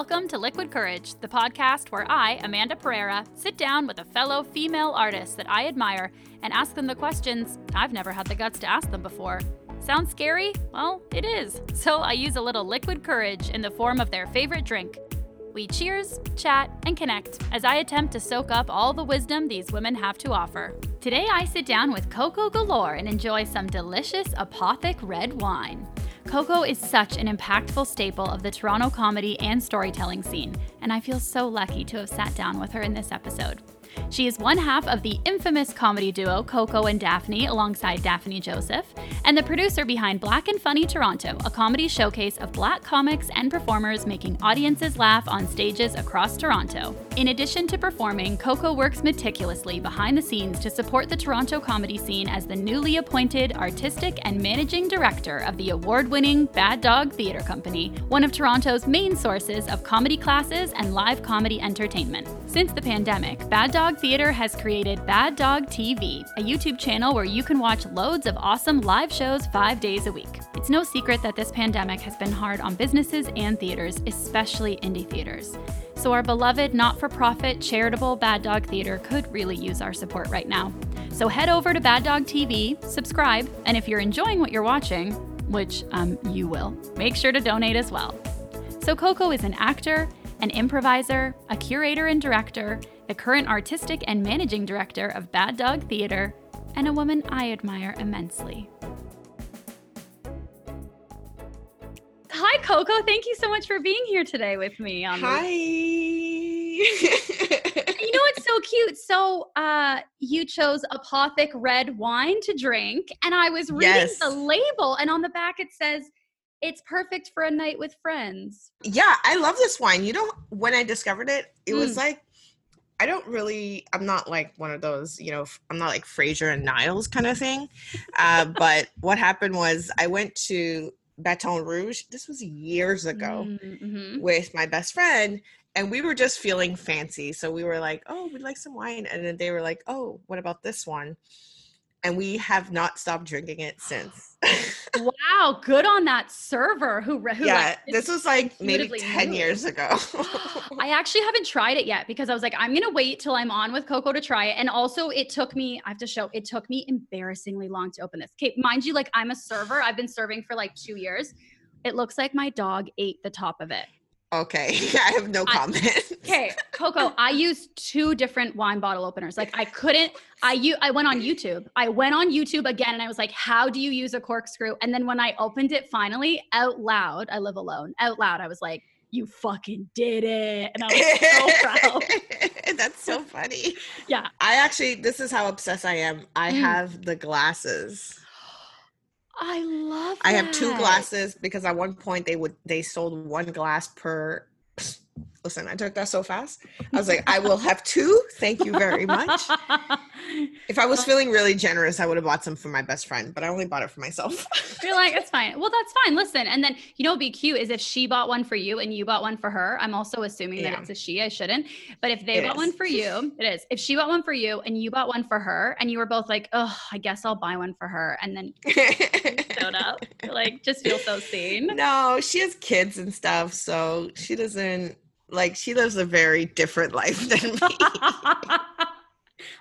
Welcome to Liquid Courage, the podcast where I, Amanda Pereira, sit down with a fellow female artist that I admire and ask them the questions I've never had the guts to ask them before. Sounds scary? Well, it is. So I use a little liquid courage in the form of their favorite drink. We cheers, chat, and connect as I attempt to soak up all the wisdom these women have to offer. Today I sit down with Coko Galore and enjoy some delicious Apothic red wine. Coko is such an impactful staple of the Toronto comedy and storytelling scene, and I feel so lucky to have sat down with her in this episode. She is one half of the infamous comedy duo Coko and Daphney alongside Daphney Joseph, and the producer behind Black and Funny Toronto, a comedy showcase of black comics and performers making audiences laugh on stages across Toronto. In addition to performing, Coko works meticulously behind the scenes to support the Toronto comedy scene as the newly appointed artistic and managing director of the award winning Bad Dog Theatre Company, one of Toronto's main sources of comedy classes and live comedy entertainment. Since the pandemic, Bad Dog Theatre has created Bad Dog TV, a YouTube channel where you can watch loads of awesome live shows five days a week. It's no secret that this pandemic has been hard on businesses and theaters, especially indie theaters. So, our beloved not for profit charitable Bad Dog Theatre could really use our support right now. So, head over to Bad Dog TV, subscribe, and if you're enjoying what you're watching, which um, you will, make sure to donate as well. So, Coko is an actor, an improviser, a curator and director, the current artistic and managing director of Bad Dog Theatre, and a woman I admire immensely. Hi, Coko. Thank you so much for being here today with me. On Hi. you know what's so cute? So, uh, you chose Apothic red wine to drink, and I was reading yes. the label, and on the back it says it's perfect for a night with friends. Yeah, I love this wine. You know, when I discovered it, it mm. was like I don't really. I'm not like one of those. You know, I'm not like Frasier and Niles kind of thing. Uh, but what happened was I went to Baton Rouge. This was years ago mm-hmm. with my best friend, and we were just feeling fancy. So we were like, "Oh, we'd like some wine," and then they were like, "Oh, what about this one?" And we have not stopped drinking it since. Wow, good on that server who, who yeah. Like, this was like maybe ten knew. years ago. I actually haven't tried it yet because I was like, I'm gonna wait till I'm on with Coko to try it. And also, it took me. I have to show. It took me embarrassingly long to open this. Okay, mind you, like I'm a server. I've been serving for like two years. It looks like my dog ate the top of it. Okay, I have no comment. Okay, Coko, I used two different wine bottle openers. Like I couldn't. I you I went on YouTube. I went on YouTube again, and I was like, "How do you use a corkscrew?" And then when I opened it finally out loud, I live alone. Out loud, I was like, "You fucking did it!" And I was so proud. That's so funny. Yeah. I actually, this is how obsessed I am. I mm. have the glasses. I love I have two glasses because at one point they would they sold one glass per listen, I took that so fast. I was like, I will have two. Thank you very much. if I was feeling really generous, I would have bought some for my best friend, but I only bought it for myself. You're like, it's fine. Well, that's fine. Listen, and then you know, be cute is if she bought one for you and you bought one for her. I'm also assuming yeah. that it's a she. I shouldn't. But if they it bought is. one for you, it is. If she bought one for you and you bought one for her, and you were both like, oh, I guess I'll buy one for her, and then showed up, like, just feel so seen. No, she has kids and stuff, so she doesn't like she lives a very different life than me.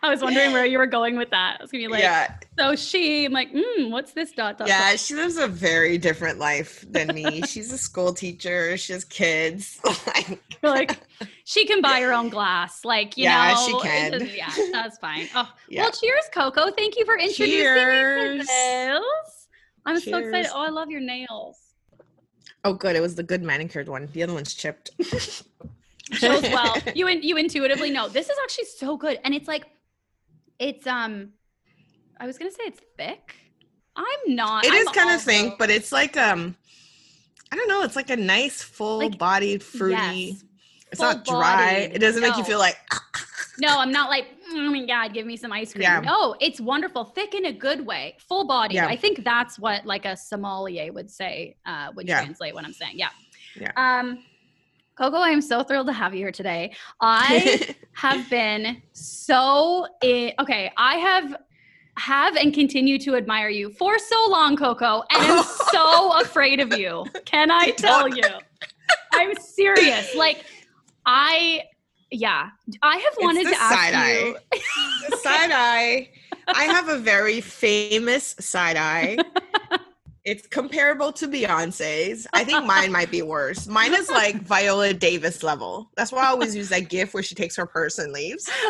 I was wondering where you were going with that. I was gonna be like, yeah. so she, I'm like, mm, what's this dot dot? Yeah, dot? she lives a very different life than me. She's a school teacher. She has kids. like, like, she can buy her own glass. Like, you yeah, know, she can. Just, yeah, that's fine. Oh, yeah. well, cheers, Coko. Thank you for introducing cheers. me to this. I'm cheers. so excited. Oh, I love your nails. Oh, good. It was the good manicured one. The other one's chipped. Shows well. You you intuitively know this is actually so good, and it's like, it's um, I was gonna say it's thick. I'm not. It I'm is kind of thick, but it's like um, I don't know. It's like a nice full bodied fruity. Yes. It's full not dry. Bodied. It doesn't no. make you feel like. No, I'm not like, oh my God, give me some ice cream. Yeah. No, it's wonderful. Thick in a good way. Full body. Yeah. I think that's what like a sommelier would say, uh, would yeah. translate what I'm saying. Yeah. Yeah. Um, Coko, I am so thrilled to have you here today. I have been so in, okay. I have have and continue to admire you for so long, Coko, and I'm so afraid of you. Can I tell you? I'm serious. Like, I, yeah, I have wanted to ask side you. eye. side eye. I have a very famous side eye. It's comparable to Beyonce's. I think mine might be worse. Mine is like Viola Davis level. That's why I always use that gif where she takes her purse and leaves.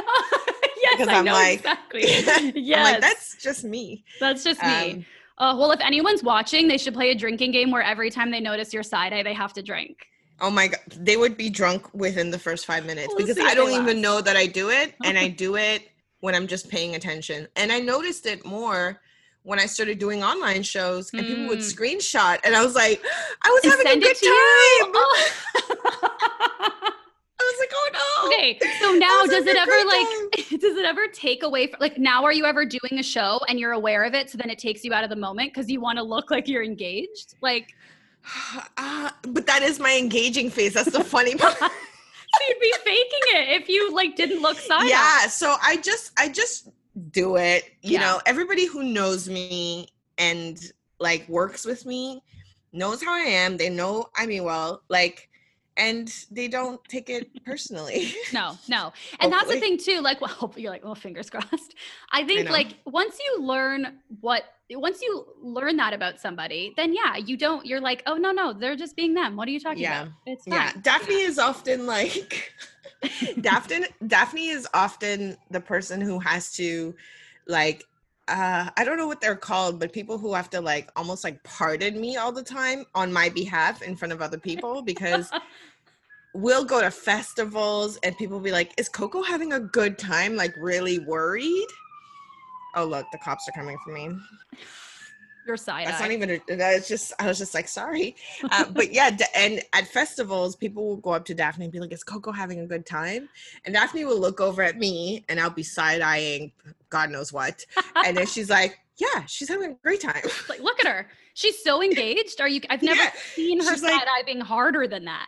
yes, Because I I'm know like- exactly. I'm Yes, like, that's just me. that's just me. Um, Uh, well, if anyone's watching, they should play a drinking game where every time they notice your side eye, they have to drink. Oh my god, they would be drunk within the first five minutes We'll because I don't even know that I do it, and I do it when I'm just paying attention. And I noticed it more when I started doing online shows, and people would Mm. screenshot, and I was like, I was And having a good it to you. time. Oh. I was like, oh no. okay, so now does it ever like does it ever take away from like now are you ever doing a show and you're aware of it so then it takes you out of the moment because you want to look like you're engaged? Like Ah, but that is my engaging face. That's the funny part. so you'd be faking it if you like didn't look side yeah. So I just, I just do it. You Yeah. know, everybody who knows me and like works with me knows how I am. They know I mean well. Like, and they don't take it personally. No, no. And that's the thing too. Like, well, you're like, well, fingers crossed. I think know. like once you learn what, once you learn that about somebody, then yeah, you don't. You're like, oh no, no, they're just being them. What are you talking Yeah. about? It's yeah. fine. Daphney is often like Daphney Daphney is often the person who has to like uh I don't know what they're called, but people who have to like almost like pardon me all the time on my behalf in front of other people because we'll go to festivals and people will be like, Is Coko having a good time? Like really worried? Oh look, the cops are coming for me. Your side That's eye. not even. A, that's just. I was just like, sorry, uh, but yeah. And at festivals, people will go up to Daphney and be like, "Is Coko having a good time?" And Daphney will look over at me, and I'll be side eyeing, God knows what. And then she's like, "Yeah, she's having a great time." like, look at her. She's so engaged. Are you? I've never Yeah, seen her she's like- side eye being harder than that.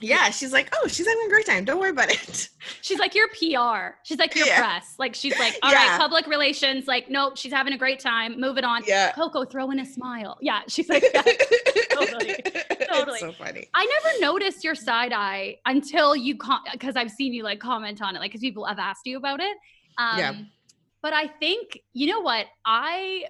Yeah, she's like, "Oh, she's having a great time. Don't worry about it." She's like your PR. She's like your Yeah. press. Like she's like, all right, Yeah. public relations. Like, nope, she's having a great time. Moving on. Yeah. Coko, throw in a smile. Yeah, she's like, yeah. Totally, totally. It's so funny. I never noticed your side eye until you because I've seen you like comment on it, like because people have asked you about it. Um, Yeah. But I think you know what I.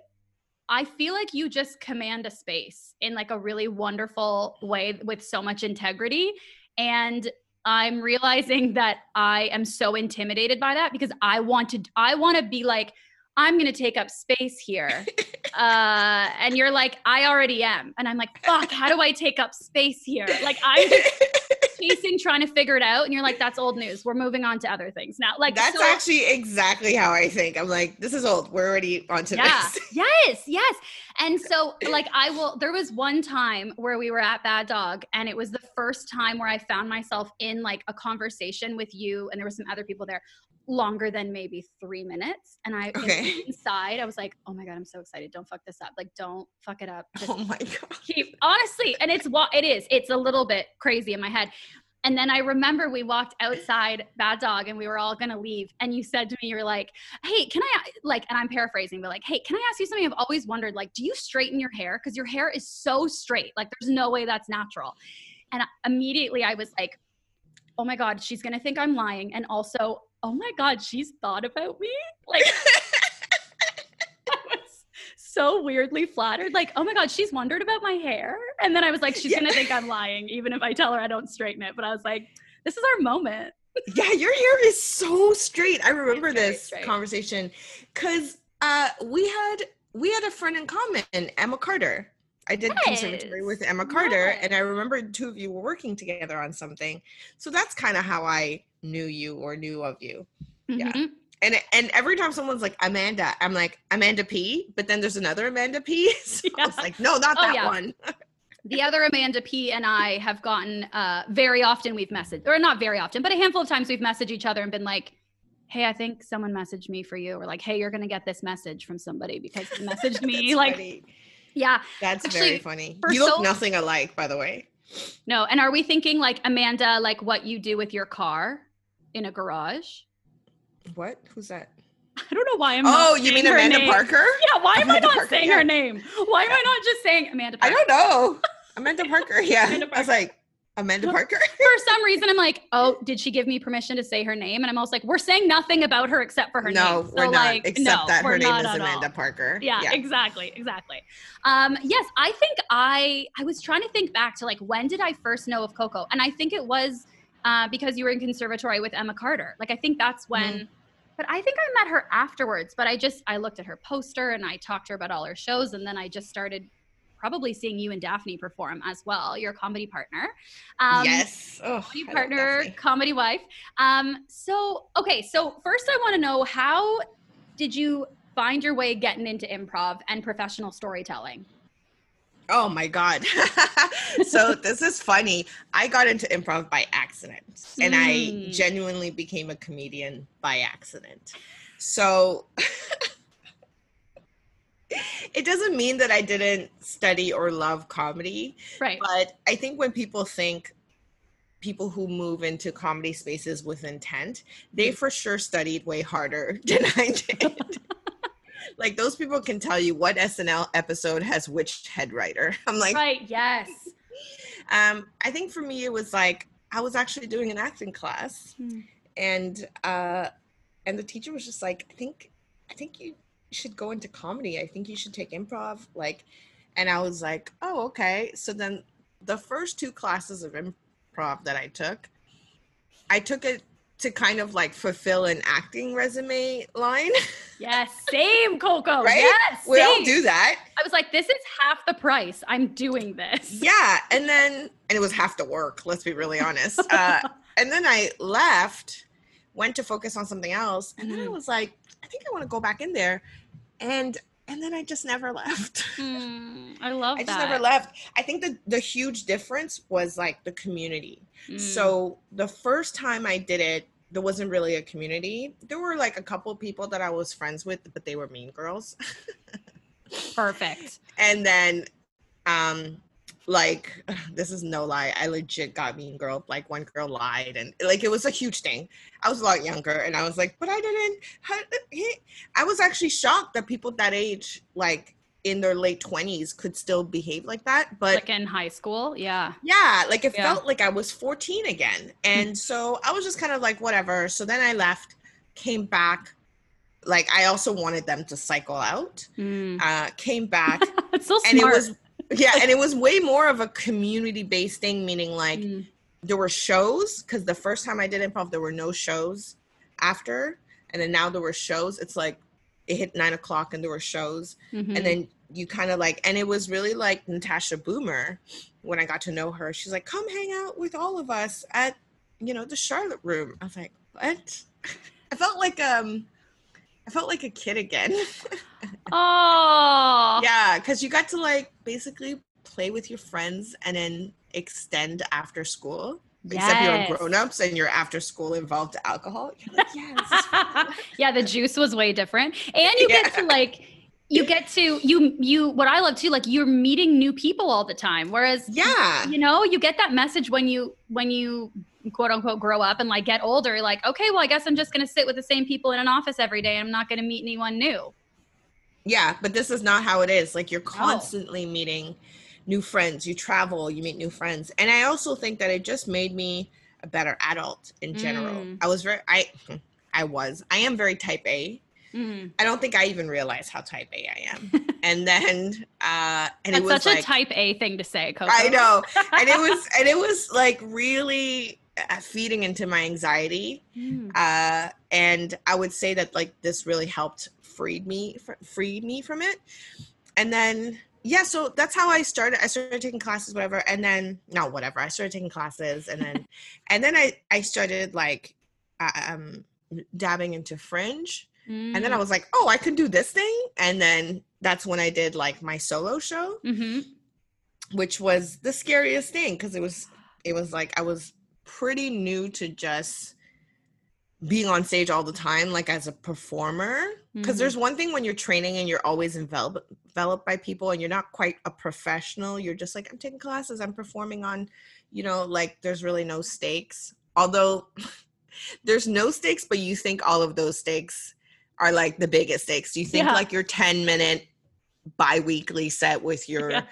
I feel like you just command a space in like a really wonderful way with so much integrity. And I'm realizing that I am so intimidated by that because I want to I want to be like I'm going to take up space here. Uh and you're like I already am. And I'm like fuck, how do I take up space here? Like I'm just chasing trying to figure it out and you're like that's old news. We're moving on to other things now. Like That's so- actually exactly how I think. I'm like, this is old. We're already on to yeah this. yes yes and so like i will there was one time where we were at bad dog and it was the first time where i found myself in like a conversation with you and there were some other people there longer than maybe three minutes. And i Okay. inside i was like oh my god i'm so excited. Don't fuck this up. Like don't fuck it up. Just Oh my god. keep honestly and it's what it is it's a little bit crazy in my head. And then i remember we walked outside bad dog and we were all gonna leave. And you said to me you're like hey can i like and i'm paraphrasing but like hey can i ask you something? I've always wondered like do you straighten your hair? Because your hair is so straight. Like there's no way that's natural. And immediately i was like oh my god she's gonna think i'm lying. And also oh my god she's thought about me like I was so weirdly flattered. Like, oh my God, she's wondered about my hair. And then I was like, she's Yeah. going to think I'm lying, even if I tell her I don't straighten it. But I was like, this is our moment. Yeah, your hair is so straight. I remember this straight. conversation because uh, we had we had a friend in common, Emma Carter. I did conservatory Yes, with Emma Carter, yes. and I remember two of you were working together on something. So that's kind of how I knew you or knew of you. Yeah. Mhm. And and every time someone's like Amanda, I'm like Amanda P. But then there's another Amanda P. So I was like, no, not Oh, that yeah. one. The other Amanda P and I have gotten uh, very often we've messaged, or not very often, but a handful of times we've messaged each other and been like, hey, I think someone messaged me for you. Or like, hey, you're going to get this message from somebody because they messaged me. Like, funny. yeah, That's Actually, very funny. You look so- nothing alike, by the way. no. And are we thinking like Amanda, like what you do with your car in a garage? What? Who's that? I don't know why I'm. Oh, not you mean Amanda name. Parker? Yeah, why am I not Parker, saying yeah. her name? Why am I not just saying Amanda Parker? I don't know. Amanda Parker. Yeah. Amanda I was like, Amanda Parker. For some reason, I'm like, oh, did she give me permission to say her name? And I'm also like, we're saying nothing about her except for her no, name. So, we're not. like, except no, that her we're name is at all. Amanda Parker. Yeah, exactly, exactly. Um, yes, I think I I was trying to think back to like when did I first know of Coko, and I think it was uh, because you were in conservatory with Emma Carter. Like I think that's when. Mhm. But I think I met her afterwards. But I just I looked at her poster and I talked to her about all her shows, and then I just started probably seeing you and Daphney perform as well, your comedy partner. Um, yes. Oh, comedy partner, comedy wife. Um, so okay, so first I want to know how did you find your way getting into improv and professional storytelling? Oh my God. so this is funny. I got into improv by accident and I Mm. genuinely became a comedian by accident. So it doesn't mean that I didn't study or love comedy, Right. but I think when people think people who move into comedy spaces with intent, they for sure studied way harder than I did. Like those people can tell you what SNL episode has which head writer. I'm like, right. Yes. um, I think for me it was like I was actually doing an acting class, Hmm. and uh, and the teacher was just like, I think I think you should go into comedy. I think you should take improv. Like, and I was like, oh okay. So then the first two classes of improv that I took, I took it to kind of like fulfill an acting resume line. Yes. Same, Coko. Right? Yes. we all do that. I was like, this is half the price. I'm doing this. Yeah, and then and it was half the work. Let's be really honest. Uh, and then I left, went to focus on something else, and then I Mhm. was like, I think I want to go back in there, and and then I just never left. Hmm, I love that. I just that. never left. I think the the huge difference was like the community. Mm. So the first time I did it, there wasn't really a community. There were like a couple people that I was friends with, but they were mean girls. perfect. and then um like this is no lie i legit got mean girl like one girl lied and like it was a huge thing i was a lot younger and i was like but i didn't i was actually shocked that people that age like in their late 20s could still behave like that but like in high school. Yeah. yeah like it Yeah. felt like i was 14 again and so i was just kind of like whatever so then i left came back like i also wanted them to cycle out Mm. uh came back It's so smart. and it was yeah and it was way more of a community based thing meaning like Mm. there were shows because the first time i did improv there were no shows after and then now there were shows it's like it hit nine o'clock and there were shows Mhm. and then you kind of like and it was really like natasha boomer when i got to know her she's like come hang out with all of us at you know the charlotte room i was like what i felt like um i felt like a kid again oh. yeah because you got to like basically play with your friends and then extend after school except you're grown-ups and you're after school involved alcohol you're like yeah this is fun." yeah, the juice was way different. And you get to like you get to you you what I love too, like you're meeting new people all the time. Whereas yeah you know, you get that message when you when you quote unquote grow up and like get older, like, okay, well, I guess I'm just gonna sit with the same people in an office every day. And i'm not gonna meet anyone new. yeah but this is not how it is like you're constantly meeting new friends you travel you meet new friends and i also think that it just made me a better adult in general Mm. i was very i i was i am very type a Mm. i don't think i even realized how type a i am and then uh and That's it was such like a type A thing to say, Coko. I know. And it was and it was like really feeding into my anxiety. Mm. Uh and I would say that like this really helped freed me fr- freed me from it. And then yeah, so that's how I started. I started taking classes, whatever, and then no, whatever. I started taking classes, and then, and then I I started like, um, dabbing into fringe, and then I Mm. was like, oh, I could do this thing, and then that's when I did like my solo show, Mhm. which was the scariest thing because it was it was like I was pretty new to just being on stage all the time like as a performer because Mhm. there's one thing when you're training and you're always enveloped enveloped by people and you're not quite a professional you're just like i'm taking classes i'm performing on you know like there's really no stakes although there's no stakes but you think all of those stakes are like the biggest stakes you think Yeah. like your 10 minute bi-weekly set with your Yeah.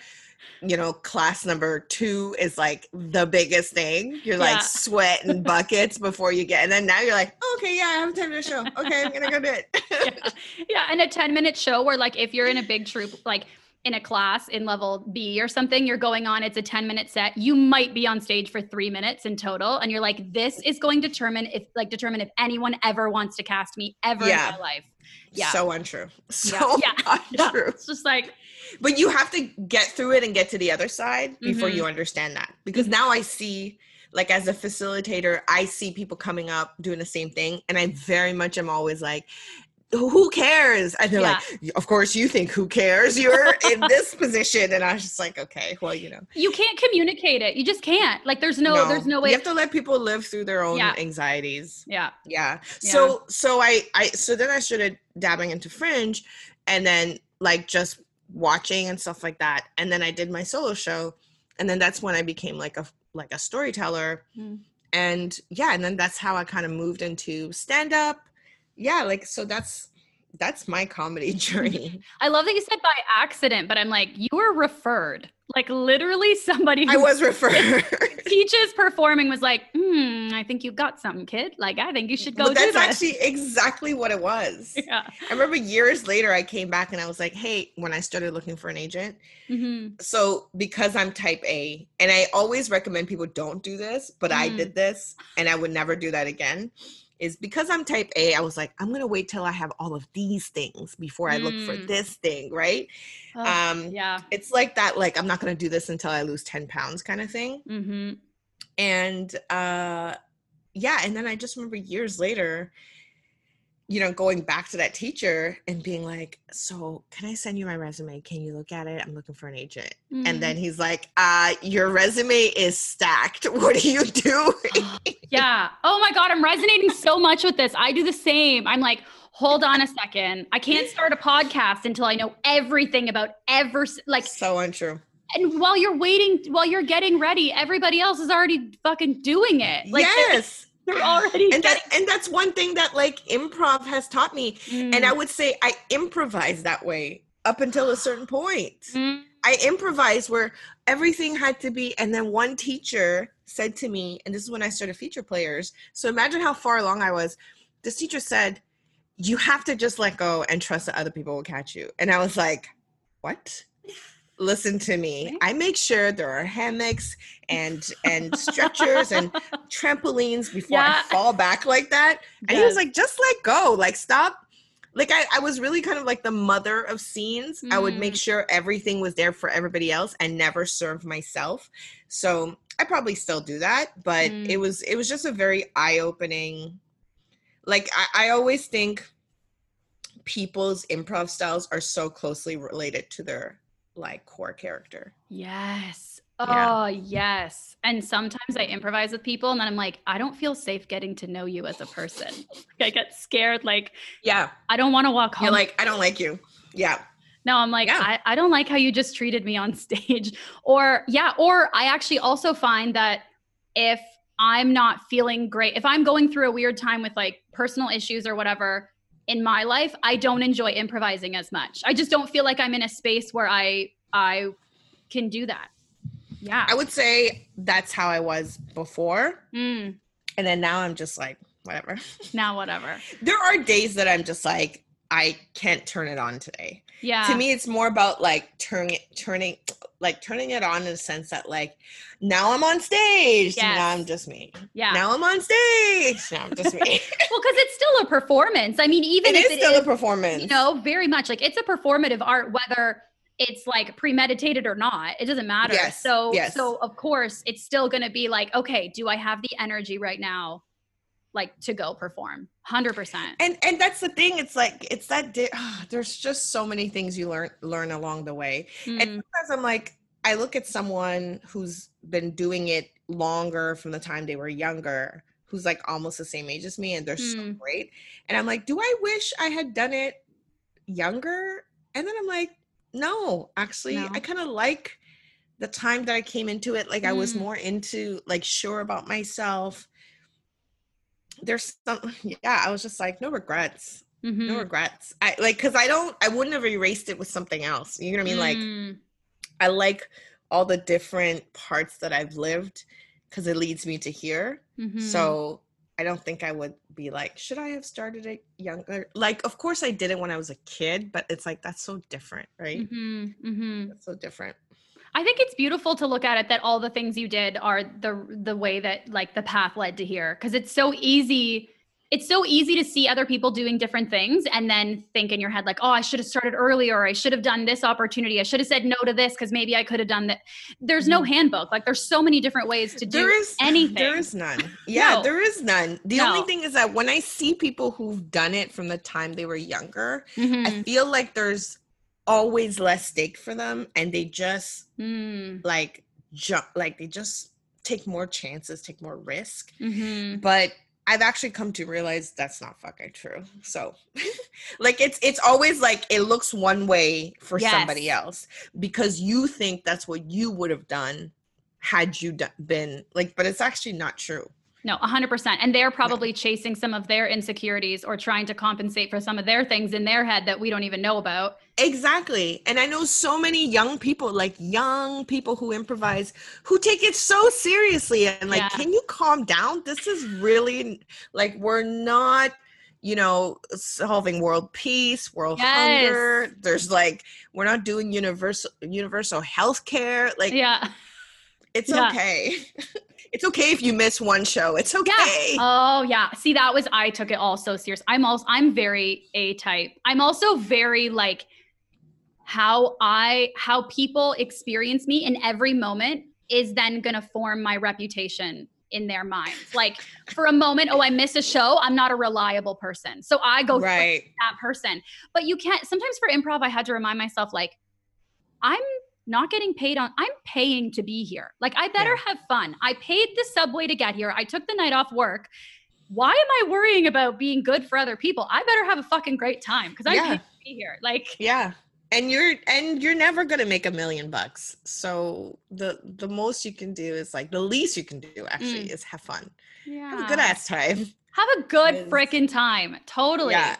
You know, class number two is like the biggest thing. You're Yeah. like sweating buckets before you get, and then now you're like, okay, yeah, I have a 10 minute show. Okay, I'm gonna go do it. yeah. yeah, and a 10 minute show where like if you're in a big troop, like in a class in level B or something, you're going on, it's a 10 minute set. You might be on stage for three minutes in total. And you're like, this is going to determine if like determine if anyone ever wants to cast me ever Yeah. in my life. Yeah. So untrue. So Yeah. Yeah. untrue. It's just like, But you have to get through it and get to the other side before Mhm. you understand that. Because now I see, like, as a facilitator, I see people coming up doing the same thing. And I very much am always like, who cares? And they're like, of course you think who cares? You're in this position. And I was just like, okay, well, you know. you can't communicate it. You just can't. Like there's no, there's no way. You have to let people live through their own Yeah. anxieties. yeah. Yeah. Yeah. So so I I so then I started dabbing into fringe and then like just watching and stuff like that. And then I did my solo show and then that's when I became like a like a storyteller. Mm. And yeah, and then that's how I kind of moved into stand up. Yeah, like so that's that's my comedy journey. I love that you said by accident, but I'm like, you were referred. Like literally somebody I was referred. teaches performing was like, hmm, I think you got something, kid. Like, I think you should go do that's actually exactly what it was. yeah. I remember years later I came back and I was like, hey, when I started looking for an agent, hmm so because I'm type A, and I always recommend people don't do this, but I Mm. did this and I would never do that again. Is because I'm type A, I was like, I'm gonna wait till I have all of these things before I look for Mm. this thing, right? Oh, Um, yeah. It's like that, like I'm not gonna do this until I lose 10 pounds kind of thing. hmm And uh yeah, and then I just remember years later, you know, going back to that teacher and being like, So can I send you my resume? Can you look at it? I'm looking for an agent. Mm. And then he's like, uh, your resume is stacked. What are you doing? yeah. Oh my God, I'm resonating so much with this. I do the same. I'm like, hold on a second. I can't start a podcast until I know everything about ever like so untrue. and while you're waiting, while you're getting ready, everybody else is already fucking doing it. Like yes. They're, already And getting that and that's one thing that like improv has taught me. And Mm. I would say I improvise that way up until a certain point. Mm. I improvised where everything had to be, and then one teacher said to me, and this is when I started feature players. So imagine how far along I was. This teacher said, You have to just let go and trust that other people will catch you. And I was like, What? Listen to me. I make sure there are hammocks and and stretchers and trampolines before Yeah. I fall back like that. And he was like, just let go. Like stop. Like I, I was really kind of like the mother of scenes. I would make Mm. sure everything was there for everybody else and never serve myself. So I probably still do that, but Mm. it was it was just a very eye-opening. Like I, I always think people's improv styles are so closely related to their like core character. Yes. Yeah. Oh, yes. And sometimes I improvise with people and then I'm like, I don't feel safe getting to know you as a person. I get scared. Like, Yeah. I don't want to walk home. You're like, I don't like you. Yeah. no, I'm like, Yeah. I, I don't like how you just treated me on stage. Or, yeah. Or I actually also find that if I'm not feeling great, if I'm going through a weird time with like personal issues or whatever in my life, I don't enjoy improvising as much. I just don't feel like I'm in a space where I, I can do that. Yeah. I would say that's how I was before. Mm, And then now I'm just like, whatever. now, whatever. There are days that I'm just like, I can't turn it on today. Yeah. To me, it's more about like turning turning like turning it on in the sense that like now I'm on stage. Now I'm just me. yeah. Now I'm on stage. Now I'm just me. well, because it's still a performance. I mean, even it if is it still is, a performance. you know, very much like it's a performative art, whether it's like premeditated or not. It doesn't matter. Yes, So, yes. so of course, it's still going to be like, okay, do I have the energy right now, like to go perform? Hundred percent. and and that's the thing. It's like it's that. Di- there's just so many things you learn learn along the way. Mm, And sometimes I'm like, I look at someone who's been doing it longer from the time they were younger, who's like almost the same age as me, and they're so Mm. great. And I'm like, do I wish I had done it younger? And then I'm like, no, actually, No. I kind of like the time that I came into it. Like I was Mm. more into like sure about myself. There's some, yeah, I was just like, no regrets mhm. no regrets. I like because I don't I wouldn't have erased it with something else. You know what I mean? Like Mm, I like all the different parts that I've lived because it leads me to here. Mhm. So I don't think I would be like, should I have started it younger? Like, of course I did it when I was a kid, but it's like that's so different, right? Mhm, mhm. That's so different. I think it's beautiful to look at it that all the things you did are the the way that like the path led to here because it's so easy it's so easy to see other people doing different things and then think in your head like oh I should have started earlier I should have done this opportunity I should have said no to this because maybe I could have done that there's no handbook like there's so many different ways to do Mm-hmm. There is anything There is none. Yeah, No. there is none. The No. only thing is that when I see people who've done it from the time they were younger, Mhm. I feel like there's always less stake for them and they just Mm, like jump like they just take more chances, take more risk. mhm. But I've actually come to realize that's not fucking true. So like it's it's always like it looks one way for somebody else because you think that's what you would have done had you do- been like but it's actually not true. No, 100%. And they're probably chasing some of their insecurities or trying to compensate for some of their things in their head that we don't even know about. Exactly. And I know so many young people, like young people who improvise, who take it so seriously. And like, Yeah. can you calm down? This is really like, we're not, you know, solving world peace, world Yes. hunger. There's like, we're not doing universal, universal health care. Like, Yeah. it's yeah. okay. it's okay if you miss one show. It's okay. Oh yeah. See, that was I took it all so serious. I'm also I'm very A type. I'm also very like how I how people experience me in every moment is then gonna form my reputation in their minds. Like for a moment, oh, I miss a show, I'm not a reliable person. So I go right. that person. But you can't sometimes for improv, I had to remind myself, like, I'm not getting paid on I'm paying to be here. Like I better Yeah. have fun. I paid the subway to get here. I took the night off work. Why am I worrying about being good for other people? I better have a fucking great time because I Yeah. paid to be here. Like Yeah. And you're and you're never gonna make a million bucks. So the the most you can do is like the least you can do actually is have fun. yeah. Have a good ass time. Have a good frickin' time. Totally. Yeah.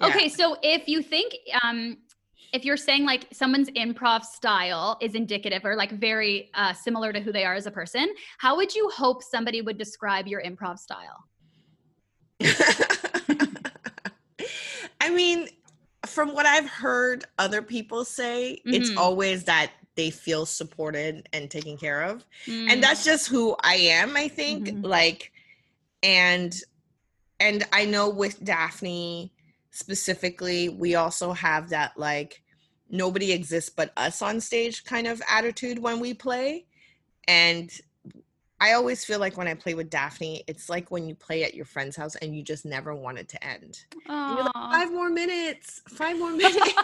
Yeah. Okay, so if you think um if you're saying like someone's improv style is indicative or like very uh, similar to who they are as a person, how would you hope somebody would describe your improv style? I mean, from what I've heard other people say, it's Mhm. always that they feel supported and taken care of. Mm, and that's just who I am, I think. Mhm. Like, and and I know with Daphney specifically, we also have that like nobody exists but us on stage kind of attitude when we play. And I always feel like when I play with Daphney, it's like when you play at your friend's house and you just never want it to end. Like, five more minutes, five more minutes.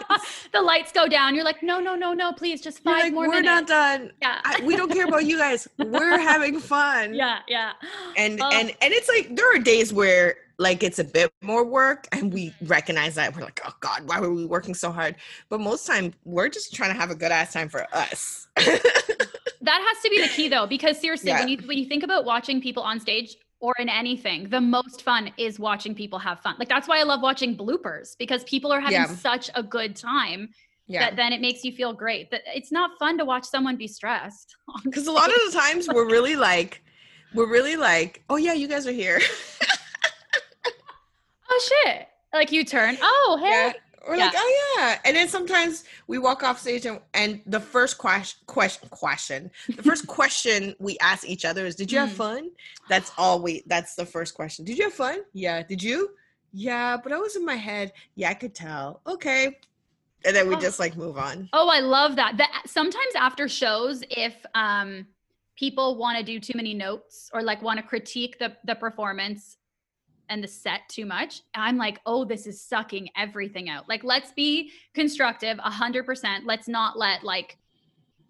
the lights go down. You're like, no, no, no, no, please, just 5 like, more we're minutes. not done. yeah. I, we don't care about you guys. We're having fun. yeah, yeah. and Oh. and and it's like there are days where like it's a bit more work and we recognize that we're like oh god why were we working so hard but most time we're just trying to have a good ass time for us That has to be the key though, because seriously, when you when you think about watching people on stage or in anything, the most fun is watching people have fun. Like that's why I love watching bloopers because people are having Yeah. such a good time yeah that then it makes you feel great. That it's not fun to watch someone be stressed. because a lot of the times we're really like we're really like oh yeah you guys are here oh shit. Like you turn, oh hey. yeah. We're like oh yeah. And then sometimes we walk off stage and, and the first question question question the first question we ask each other is did you have Mm. fun? That's all we that's the first question. Did you have fun? Yeah. Did you? Yeah but i was in my head. Yeah i could tell. Okay. And then we Oh. just like move on. Oh, I love that. That sometimes after shows, if um people want to do too many notes or like want to critique the the performance and the set too much, I'm like, oh, this is sucking everything out. Like, let's be constructive, a hundred percent. Let's not let like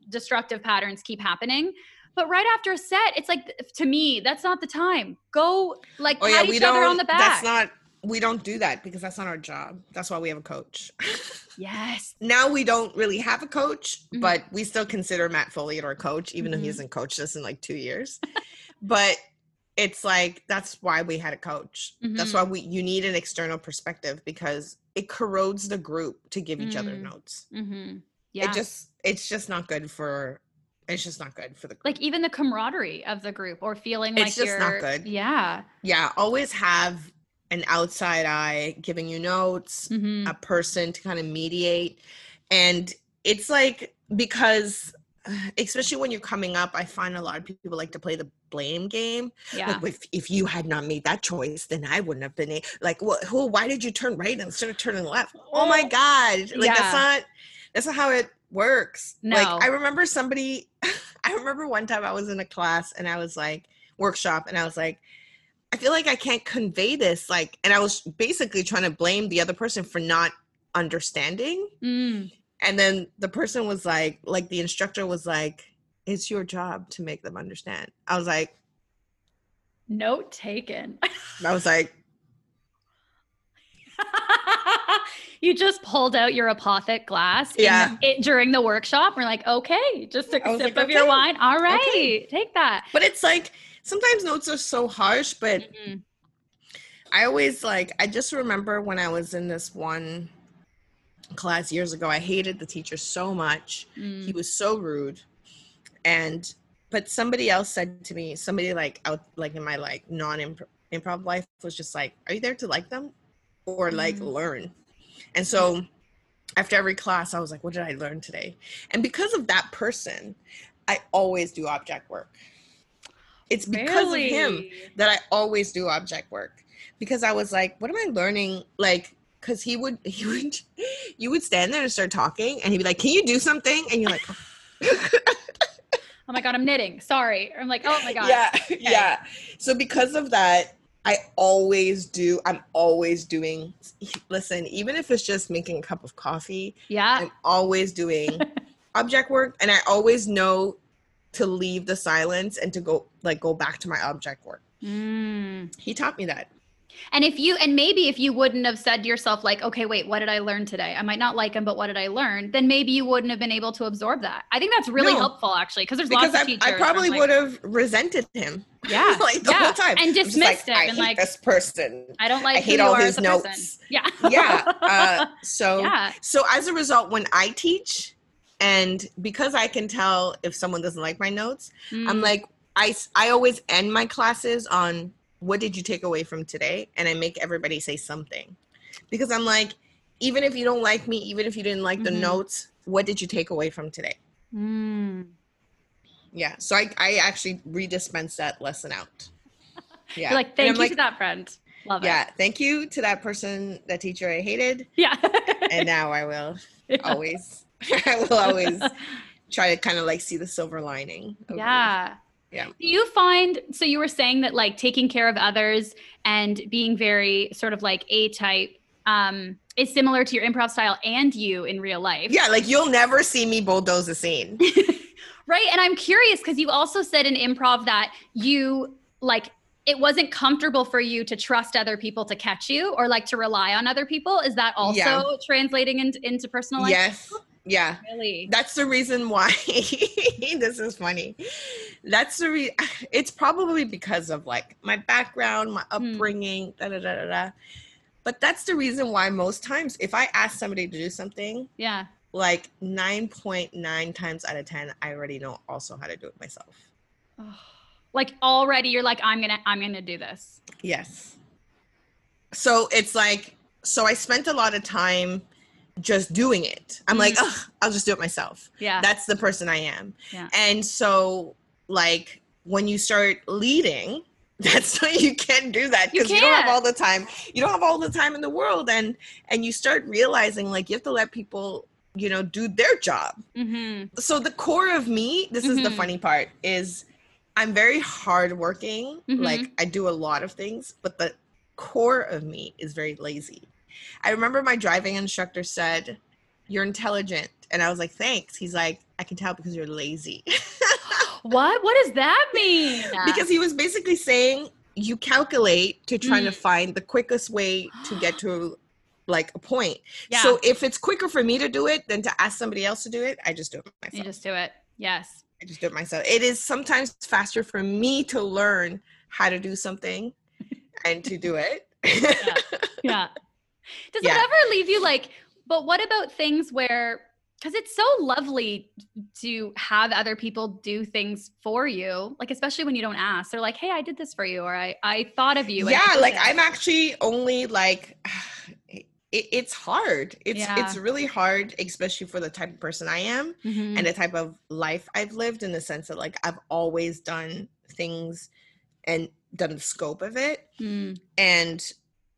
destructive patterns keep happening. But right after a set, it's like to me, that's not the time. Go like oh pat yeah we each other don't on the back. that's not we don't do that because that's not our job that's why we have a coach yes. now we don't really have a coach, Mhm. but we still consider Matt Foley our coach, even though he Mhm. hasn't coached us in like two years. but it's like that's why we had a coach. That's Mm-hmm. why we you need an external perspective because it corrodes the group to give each other Mm. notes. hmm Yeah. it just it's just not good for it's just not good for the group. like even the camaraderie of the group or feeling It's like just you're not good. Yeah. yeah always have an outside eye giving you notes a person to kind of mediate and it's like because especially when you're coming up i find a lot of people like to play the blame game Yeah. like if, if you had not made that choice then i wouldn't have been a- like what who why did you turn right instead of turning left oh my god like Yeah. that's not that's not how it works No. like i remember somebody i remember one time i was in a class and i was like workshop and i was like i feel like i can't convey this like and i was basically trying to blame the other person for not understanding Mm. and then the person was like like the instructor was like it's your job to make them understand i was like Note taken. i was like you just pulled out your apothic glass Yeah. it, during the workshop. We're like, okay, just took a sip like, of your wine. All right, okay. take that. but it's like sometimes notes are so harsh but Mhm. I always like I just remember when I was in this one class years ago, I hated the teacher so much. He Mm. was so rude. And but somebody else said to me, somebody like out like in my like non improv life was just like, Are you there to like them? Or like Mm. learn? And so after every class, I was like, what did I learn today? And because of that person, I always do object work. It's because of him that I always do object work because I was like, what am I learning? Like, because he would, he would, you would stand there and start talking, and he'd be like, "Can you do something?" And you're like, Oh my god, I'm knitting. Sorry. I'm like, oh my god. "Yeah, yeah." So because of that, I always do. I'm always doing. Listen, even if it's just making a cup of coffee, Yeah. I'm always doing object work, and I always know to leave the silence and to go like go back to my object work. Mm. He taught me that. And if you, and maybe if you wouldn't have said to yourself, like, okay, wait, what did I learn today? I might not like him, but what did I learn? Then maybe you wouldn't have been able to absorb that. I think that's really No. helpful, actually, because there's because lots of I, teachers. I probably I'm like, would have resented him. Yeah. like the yeah. whole time. And dismissed like, it I and like, this person. I don't like I hate all his as a person. notes. Yeah. Yeah. Uh, so yeah. so as a result, when I teach, and because I can tell if someone doesn't like my notes, I'm Mm. like I always end my classes on what did you take away from today, and I make everybody say something, because I'm like, even if you don't like me, even if you didn't like the Mhm. notes, what did you take away from today? Mm. Yeah. So I I actually redispense that lesson out. Yeah. You're like, thank you like, to that friend. Love it. yeah thank you to that person that teacher i hated. Yeah. and now i will Yeah. always i will always try to kind of like see the silver lining Yeah. it. Yeah. Do you find so you were saying that like taking care of others and being very sort of like A type um is similar to your improv style and you in real life. yeah like you'll never see me bulldoze a scene Right? And I'm curious because you also said in improv that you like it wasn't comfortable for you to trust other people to catch you or like to rely on other people. Is that also Yeah. translating into, into personal life? yes yeah Really? that's the reason why this is funny that's the re it's probably because of like my background my Hmm. upbringing da, da, da, da, da. but that's the reason why most times if i ask somebody to do something Yeah. like 9.9 times out of 10 i already know also how to do it myself Like already you're like, I'm gonna I'm gonna do this. yes so it's like so i spent a lot of time just doing it i'm like Mhm. Ugh, i'll just do it myself Yeah. that's the person i am Yeah. and so like when you start leading that's why you can't do that because you, don't have all the time you don't have all the time in the world and and you start realizing like you have to let people you know do their job hmm so the core of me this is the Mhm. funny part is i'm very hardworking Mhm. like i do a lot of things but the core of me is very lazy i remember my driving instructor said you're intelligent and i was like thanks he's like i can tell because you're lazy What? What does that mean? because he was basically saying you calculate to try to Mm. find the quickest way to get to like a point yeah, so if it's quicker for me to do it than to ask somebody else to do it i just do it myself you just do it. Yes. I just do it myself. It is sometimes faster for me to learn how to do something and to do it. yeah. Yeah. Does Yeah. it ever leave you like, but what about things where because it's so lovely to have other people do things for you like especially when you don't ask they're like hey i did this for you or i i thought of you yeah like this. i'm actually only like it, it's hard it's yeah. it's really hard especially for the type of person i am mm-hmm. and the type of life i've lived in the sense that like i've always done things and done the scope of it mm. and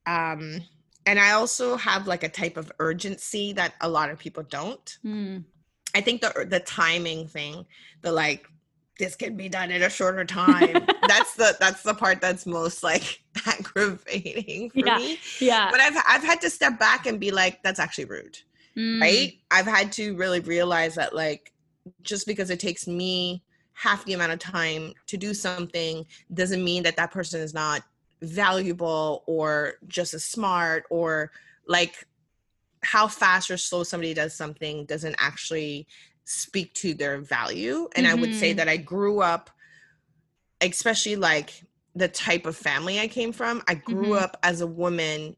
um and I also have like a type of urgency that a lot of people don't. Mm. I think the the timing thing, the like this can be done in a shorter time. that's the that's the part that's most like aggravating for yeah. me. Yeah. But I've I've had to step back and be like, that's actually rude. Mm. Right? I've had to really realize that like just because it takes me half the amount of time to do something doesn't mean that that person is not valuable or just as smart or like how fast or slow somebody does something doesn't actually speak to their value and mm-hmm. i would say mm-hmm. that i grew up especially like the type of family i came from i grew mm-hmm. up as a woman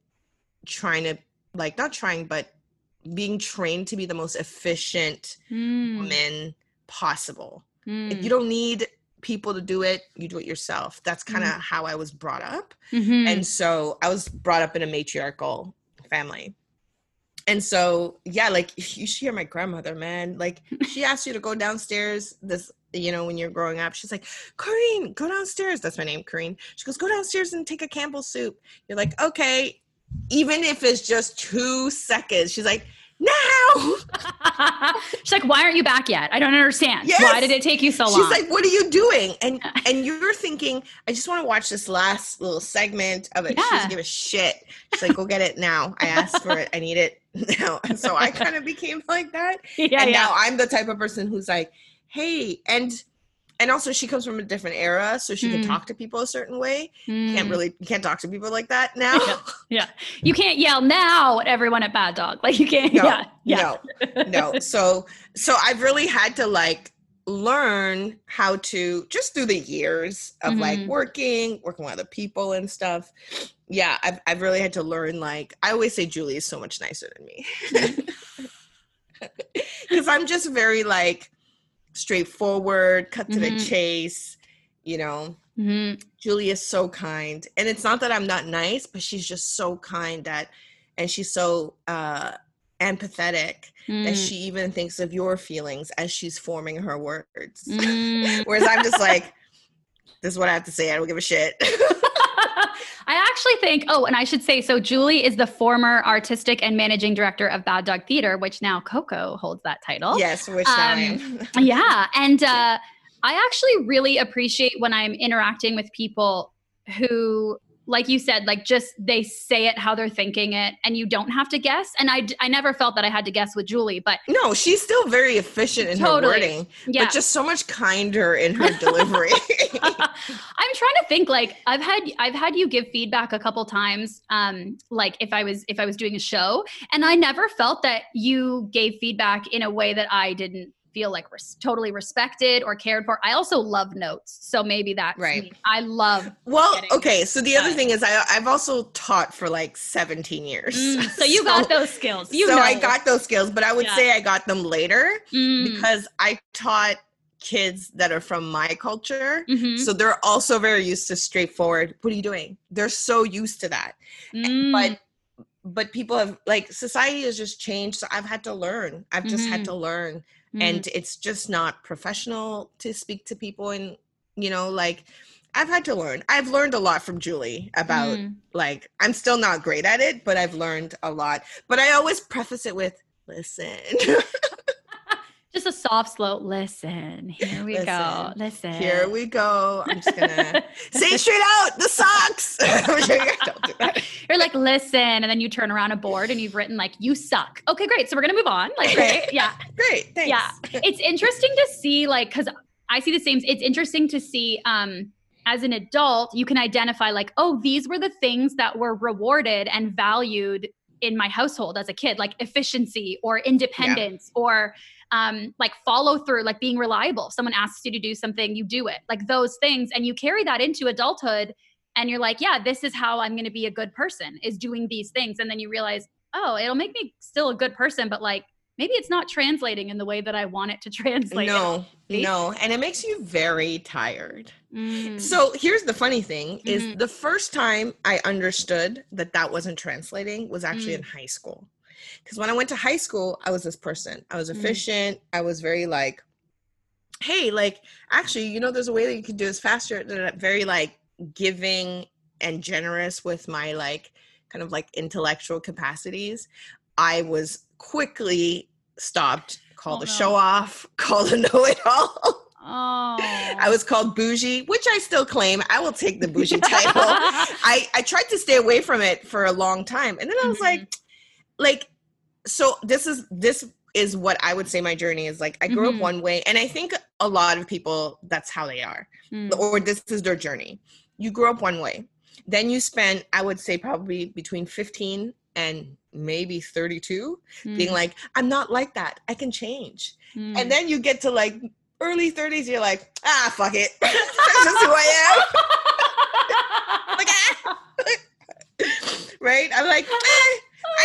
trying to like not trying but being trained to be the most efficient mm. woman possible mm. you don't need people to do it you do it yourself. That's kind of mm-hmm. how i was brought up. Mm-hmm. and so i was brought up in a matriarchal family. And so yeah like you should hear my grandmother man. Like she asked you to go downstairs this you know when you're growing up. She's like Corrine go downstairs. That's my name Corrine she goes go downstairs and take a Campbell soup. You're like okay. Even if it's just two seconds she's like now. She's like, why aren't you back yet? I don't understand. Yes. Why did it take you so long? She's like, what are you doing? And and you're thinking, I just want to watch this last little segment of it. Yeah. She doesn't give a shit. She's like, go get it now. I asked for it. I need it now. And so I kind of became like that. Yeah, and yeah. now I'm the type of person who's like, hey, and and also she comes from a different era so she mm. can talk to people a certain way mm. can't really you can't talk to people like that now yeah. yeah. you can't yell now at everyone at bad dog like you can't no, yeah yeah no no so so i've really had to like learn how to just through the years of mm-hmm. like working working with other people and stuff yeah I've, I've really had to learn like i always say julie is so much nicer than me because i'm just very like straightforward, cut to mm-hmm. the chase. You know, mm-hmm. Julie is so kind, and it's not that I'm not nice, but she's just so kind that, and she's so uh, empathetic mm. that she even thinks of your feelings as she's forming her words. Mm. Whereas I'm just like, this is what I have to say. I don't give a shit. I actually think, oh, and I should say, so Julie is the former artistic and managing director of Bad Dog Theater, which now Coko holds that title. Yes, which um, I am. yeah. And uh, I actually really appreciate when I'm interacting with people who like you said, like just they say it how they're thinking it, and you don't have to guess. And I, I never felt that I had to guess with Julie, but no, she's still very efficient in totally. her wording, yeah. but just so much kinder in her delivery. I'm trying to think. Like I've had, I've had you give feedback a couple times. Um, like if I was, if I was doing a show, and I never felt that you gave feedback in a way that I didn't feel like res- totally respected or cared for. I also love notes, so maybe that's right. Me. I love. Well, okay. So the other thing is, I I've also taught for like 17 years. Mm, so you so, got those skills. You so know. I got those skills, but I would yeah. say I got them later mm. because I taught kids that are from my culture. Mm-hmm. So they're also very used to straightforward. What are you doing? They're so used to that. Mm. But but people have like society has just changed. So I've had to learn. I've just mm-hmm. had to learn mm. and it's just not professional to speak to people and you know like I've had to learn. I've learned a lot from Julie about mm. like I'm still not great at it, but I've learned a lot. But I always preface it with listen. just a soft, slow listen. Here we listen. go. Listen. Here we go. I'm just gonna say straight out the socks. Don't do that. You're like, listen, and then you turn around a board and you've written like, you suck. Okay, great. So we're gonna move on. Like, great. Yeah. great. Thanks. Yeah. It's interesting to see, like, because I see the same. It's interesting to see um as an adult, you can identify like, oh, these were the things that were rewarded and valued in my household as a kid, like efficiency or independence yeah. or um, like follow through, like being reliable. If someone asks you to do something, you do it, like those things. And you carry that into adulthood and you're like, yeah, this is how I'm going to be a good person is doing these things. And then you realize, oh, it'll make me still a good person, but like maybe it's not translating in the way that I want it to translate. No, no. And it makes you very tired. Mm. So here's the funny thing is Mhm. the first time I understood that that wasn't translating was actually Mm. in high school. Because when I went to high school, I was this person. I was Mm. efficient. I was very like, hey, like, actually, you know, there's a way that you can do this faster. Very like giving and generous with my like kind of like intellectual capacities. I was quickly stopped, called Oh, a no. show off, called a know it all. oh, I was called bougie, which I still claim. I will take the bougie title. I, I tried to stay away from it for a long time. And then I was Mhm. like, like, so this is this is what I would say my journey is like. I grew Mhm. up one way, and I think a lot of people that's how they are, Mm. or this is their journey. You grew up one way. Then you spent, I would say, probably between 15 and maybe 32 being Mm. like, I'm not like that. I can change. Mm. And then you get to like early 30s, you're like, ah, fuck it. That's just who I am. Like, ah. right? I'm like, eh,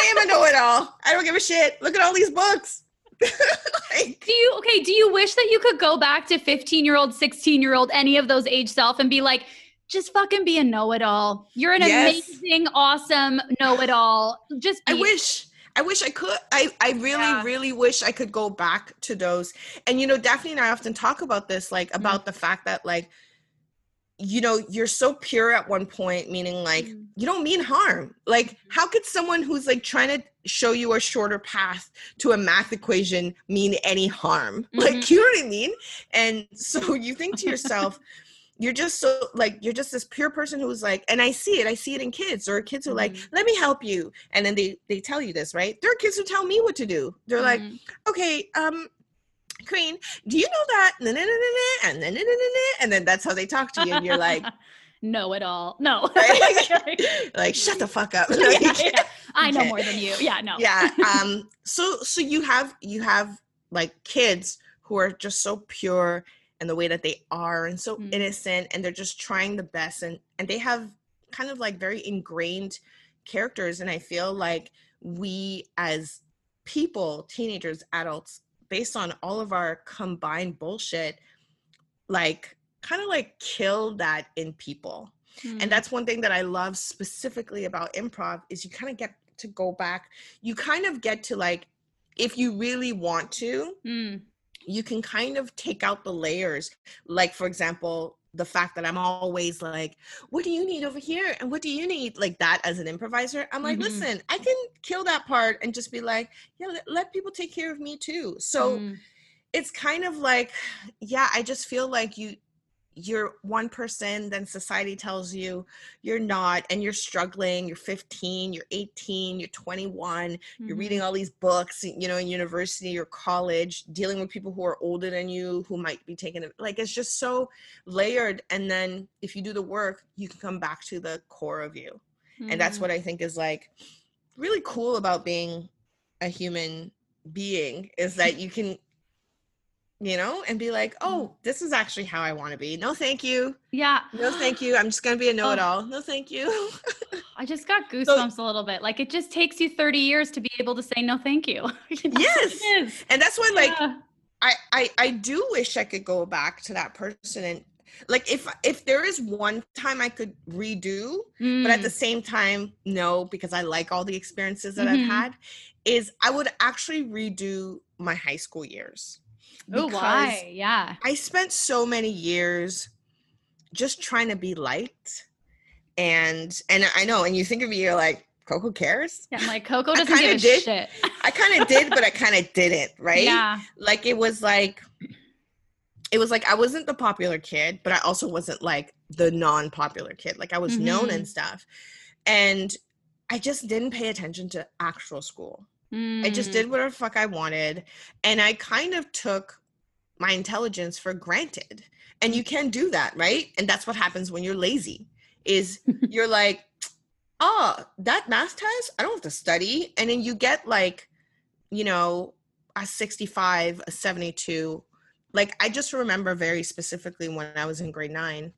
I am a know it all. I don't give a shit. Look at all these books. like, Do you okay? Do you wish that you could go back to 15 year old, 16 year old, any of those age self and be like, just fucking be a know it all. You're an Yes. amazing, awesome know it all. Just be I wish. I wish I could. I, I really, Yeah. really wish I could go back to those. And you know, Daphney and I often talk about this, like Mm-hmm. about the fact that like, you know, you're so pure at one point, meaning like Mm. you don't mean harm. Like, how could someone who's like trying to show you a shorter path to a math equation mean any harm? Like, Mhm. you know what I mean? And so you think to yourself, you're just so like you're just this pure person who's like and i see it i see it in kids or kids who are like let me help you and then they they tell you this right there are kids who tell me what to do they're like Mhm. okay um queen do you know that and then na, na, na, na," and then that's how they talk to you and you're like know it all. No. Right? like shut the fuck up Yeah, yeah. I know more than you. Yeah, no. yeah um so so you have you have like kids who are just so pure and the way that they are and so Mm. innocent and they're just trying the best and and they have kind of like very ingrained characters and i feel like we as people teenagers adults based on all of our combined bullshit like kind of like kill that in people Mm. and that's one thing that i love specifically about improv is you kind of get to go back you kind of get to like if you really want to Mm. you can kind of take out the layers like for example the fact that i'm always like what do you need over here and what do you need like that as an improviser i'm like Mhm. listen i can kill that part and just be like yeah let, let people take care of me too so Mm. it's kind of like yeah i just feel like you you're one person then society tells you you're not and you're struggling you're 15 you're 18 you're 21 you're Mhm. reading all these books you know in university or college dealing with people who are older than you who might be taking it like it's just so layered and then if you do the work you can come back to the core of you and that's Mhm. what i think is like really cool about being a human being is that you can you know and be like oh this is actually how i want to be no thank you Yeah. no thank you i'm just gonna be a know-it-all no thank you I just got goosebumps a little bit. Like it just takes you 30 years to be able to say no thank you. Yes. And that's why like Yeah. I, I i do wish i could go back to that person and like if if there is one time i could redo but at the Mm. same time no because i like all the experiences that Mhm. i've had is i would actually redo my high school years Oh, why? Yeah. i spent so many years just trying to be liked and and i know and you think of me you're like coko cares Yeah, I'm like Coko doesn't give a did. shit. i kind of did but i kind of didn't right Yeah. like it was like it was like i wasn't the popular kid but i also wasn't like the non-popular kid like i was known Mhm. and stuff and i just didn't pay attention to actual school i just Mm. did whatever the fuck i wanted and i kind of took my intelligence for granted and you can do that right? And that's what happens when you're lazy is you're like oh that math test i don't have to study and then you get like you know a 65 a 72 like i just remember very specifically when i was in grade 9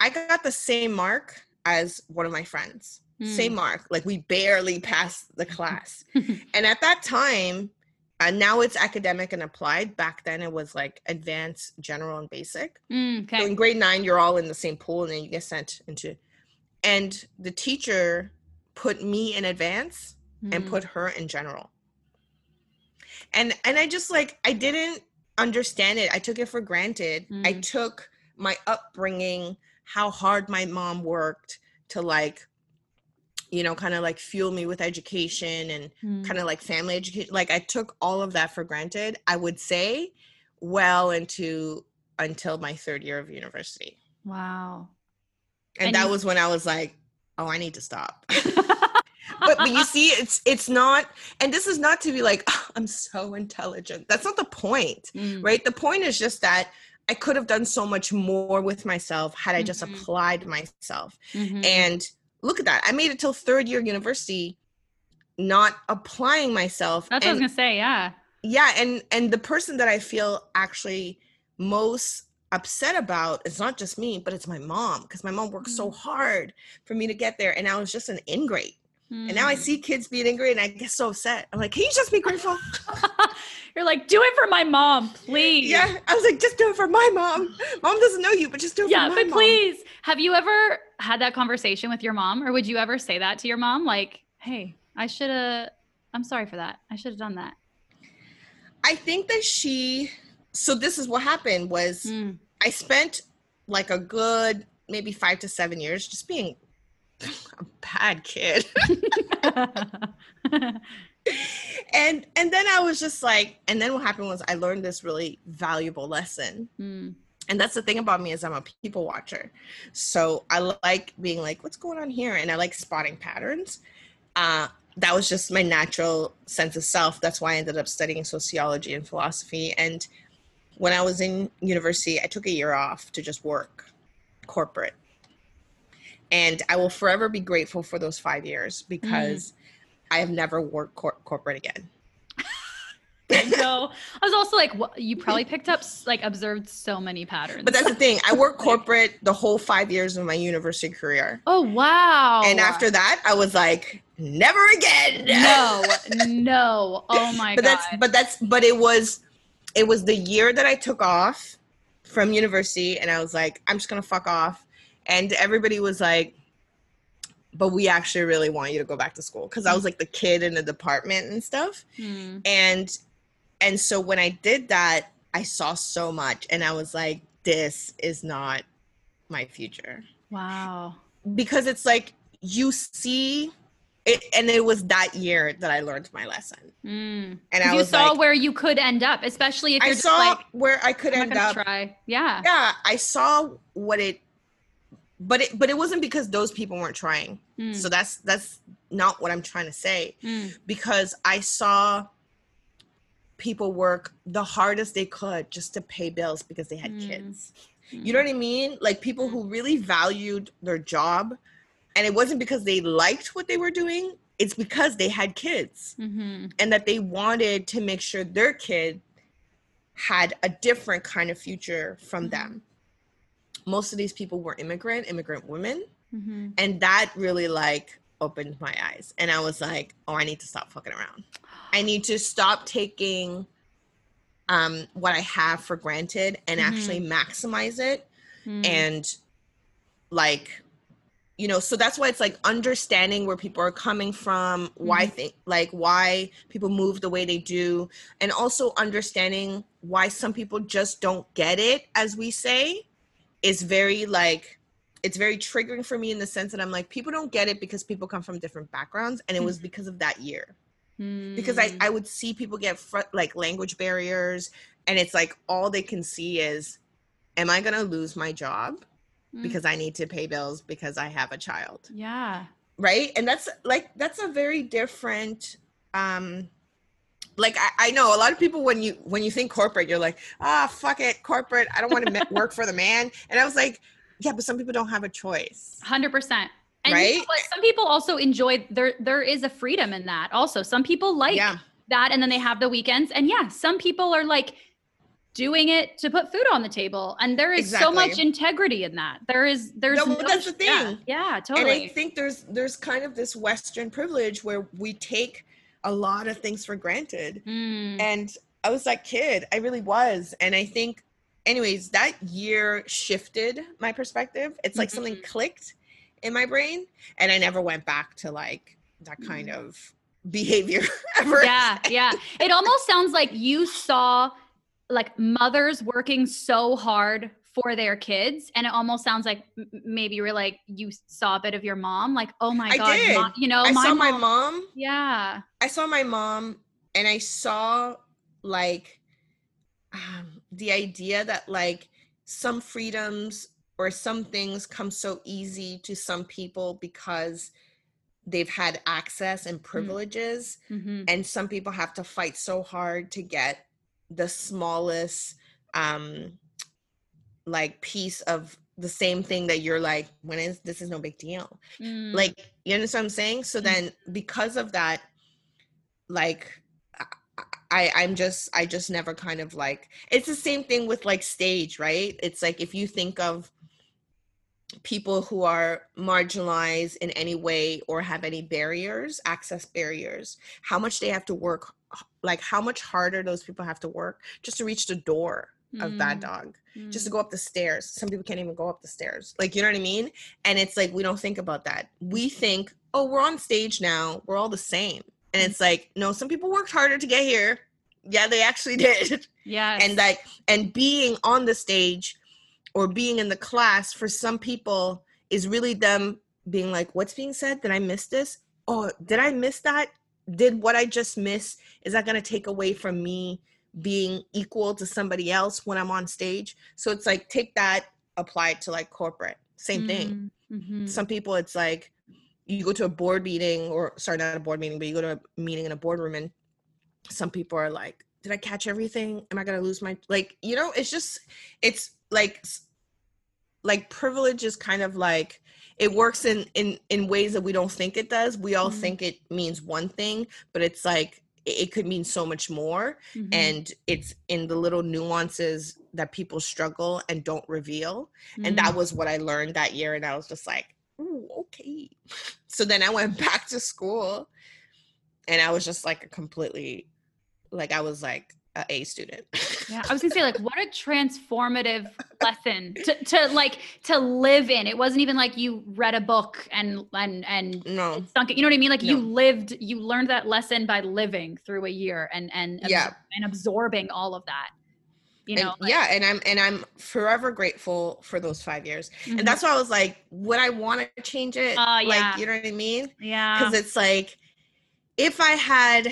i got the same mark as one of my friends same mark like we barely passed the class and at that time Uh, now it's academic and applied. Back then it was like advanced, general, and basic. Mm, So in grade nine, you're all in the same pool, and then you get sent into. And the teacher put me in advance and Mm. put her in general. And and I just like I didn't understand it. I took it for granted. I Mm. took my upbringing, how hard my mom worked to like you know, kind of like fuel me with education and Mm. kind of like family education. Like I took all of that for granted. I would say well into until my third year of university. Wow. And, And that you- was when I was like, oh, I need to stop. but but you see, it's it's not, and this is not to be like, "Oh, I'm so intelligent. That's not the point, Mm. right? The point is just that I could have done so much more with myself had I just Mhm. applied myself. Mhm. And look at that. I made it till third year university, not applying myself. That's what I was gonna say. Yeah. yeah, and and the person that I feel actually most upset about it's not just me, but it's my mom because my mom worked so Mm. hard for me to get there, and I was just an ingrate. And now I Mm. see kids being ingrate, and I get so upset. I'm like, can you just be grateful? You're like, do it for my mom, please. yeah, I was like, just do it for my mom. Mom doesn't know you, but just do it Yeah, for my mom. Yeah, but mom. please. Have you ever had that conversation with your mom, or would you ever say that to your mom? Like, hey, I should have. I'm sorry for that. I should have done that. I think that she. So this is what happened was Mm. I spent like a good maybe five to seven years just being a bad kid. and and then I was just like, and then what happened was I learned this really valuable lesson. Mm. And that's the thing about me is I'm a people watcher. So I like being like, what's going on here? And I like spotting patterns. Uh, that was just my natural sense of self. That's why I ended up studying sociology and philosophy. And when I was in university, I took a year off to just work corporate. And I will forever be grateful for those five years because I have never worked cor- corporate again. No, I was also like, what, you probably picked up, like, observed so many patterns. But that's the thing. I worked corporate the whole five years of my university career. oh wow. And after that, I was like, never again. no, no. Oh my god. but god. that's but that's but it was it was the year that I took off from university and I was like, I'm just gonna fuck off. And everybody was like, but we actually really want you to go back to school. Cause I was like the kid in the department and stuff. Hmm. And and so when I did that, I saw so much and I was like, this is not my future. Wow. Because it's like you see it and it was that year that I learned my lesson. Mm. And I you saw like, where you could end up, especially if I saw like, where I could end up. try. Yeah. Yeah, I saw what it, but it, but it wasn't because those people weren't trying. Mm. So that's that's not what I'm trying to say. Mm. Because I saw people work the hardest they could just to pay bills because they had Mm. kids. You know what I mean? Like people who really valued their job, and it wasn't because they liked what they were doing. It's because they had kids hmm and that they wanted to make sure their kid had a different kind of future from Mhm. them. Most of these people were immigrant, immigrant women, hmm and that really like opened my eyes. And I was like, "Oh, I need to stop fucking around. I need to stop taking um what I have for granted and actually maximize it Mm. and like you know so that's why it's like understanding where people are coming from why think like why people move the way they do and also understanding why some people just don't get it as we say is very like it's very triggering for me in the sense that i'm like people don't get it because people come from different backgrounds and it was because of that year mm. because I, I would see people get fr- like language barriers and it's like all they can see is am i going to lose my job mm. because i need to pay bills because i have a child? Yeah. Right? And that's like that's a very different um like I, I, know a lot of people when you when you think corporate you're like ah oh, fuck it corporate i don't want to work for the man. And i was like yeah but some people don't have a choice. 100% and right? You know some people also enjoy there there is a freedom in that also. Some people like yeah. that and then they have the weekends. And yeah, some people are like doing it to put food on the table and there is exactly. so much integrity in that there is there's no, no that's the thing yeah, yeah, totally and i think there's there's kind of this western privilege where we take a lot of things for granted mm. and i was that kid i really was and i think anyways that year shifted my perspective it's like mm-hmm. something clicked in my brain, and I never went back to like that kind Mm. of behavior ever. yeah, yeah. It almost sounds like you saw like mothers working so hard for their kids, and it almost sounds like maybe you were like you saw a bit of your mom, like oh my I god, did. Mom, you know, I my saw my mom- mom. Yeah, I saw my mom, and I saw like um, the idea that like some freedoms or some things come so easy to some people because they've had access and privileges hmm and some people have to fight so hard to get the smallest um like piece of the same thing that you're like when is this is no big deal. Mm. like you understand what i'm saying? So Mm. then because of that like i i'm just i just never kind of like it's the same thing with like stage right? It's like if you think of people who are marginalized in any way or have any barriers access barriers how much they have to work like how much harder those people have to work just to reach the door of that Mm, dog just to mm. go up the stairs. Some people can't even go up the stairs. Like, you know what I mean? And it's like, we don't think about that. We think, oh, we're on stage now. We're all the same. And it's like, no, some people worked harder to get here. Yeah, they actually did. Yeah. and like, and being on the stage or being in the class for some people is really them being like, what's being said? Did I miss this? Oh, did I miss that? Did what I just miss, is that going to take away from me being equal to somebody else when I'm on stage? So it's like, take that, apply it to like corporate. Same thing. Mm, mhm. Some people, it's like, you go to a board meeting or sorry, not a board meeting, but you go to a meeting in a boardroom and some people are like, did I catch everything? Am I going to lose my, like, you know, it's just, it's like, like privilege is kind of like, it works in, in, in ways that we don't think it does. We all Mhm. think it means one thing, but it's like, it could mean so much more Mhm. and it's in the little nuances that people struggle and don't reveal and that Mm. was what i learned that year and i was just like Ooh, okay so then i went back to school and i was just like a completely like i was like a a student Yeah, I was gonna say like what a transformative lesson to, to like to live in. It wasn't even like you read a book and and and no sunk it. You know what I mean? Like you lived, you learned that lesson by living through a year and and absor- Yeah. and absorbing all of that. You and, know, like, yeah and i'm and i'm forever grateful for those five years mhm. and that's why i was like would i want to change it Uh, yeah. like you know what i mean yeah. because it's like if i had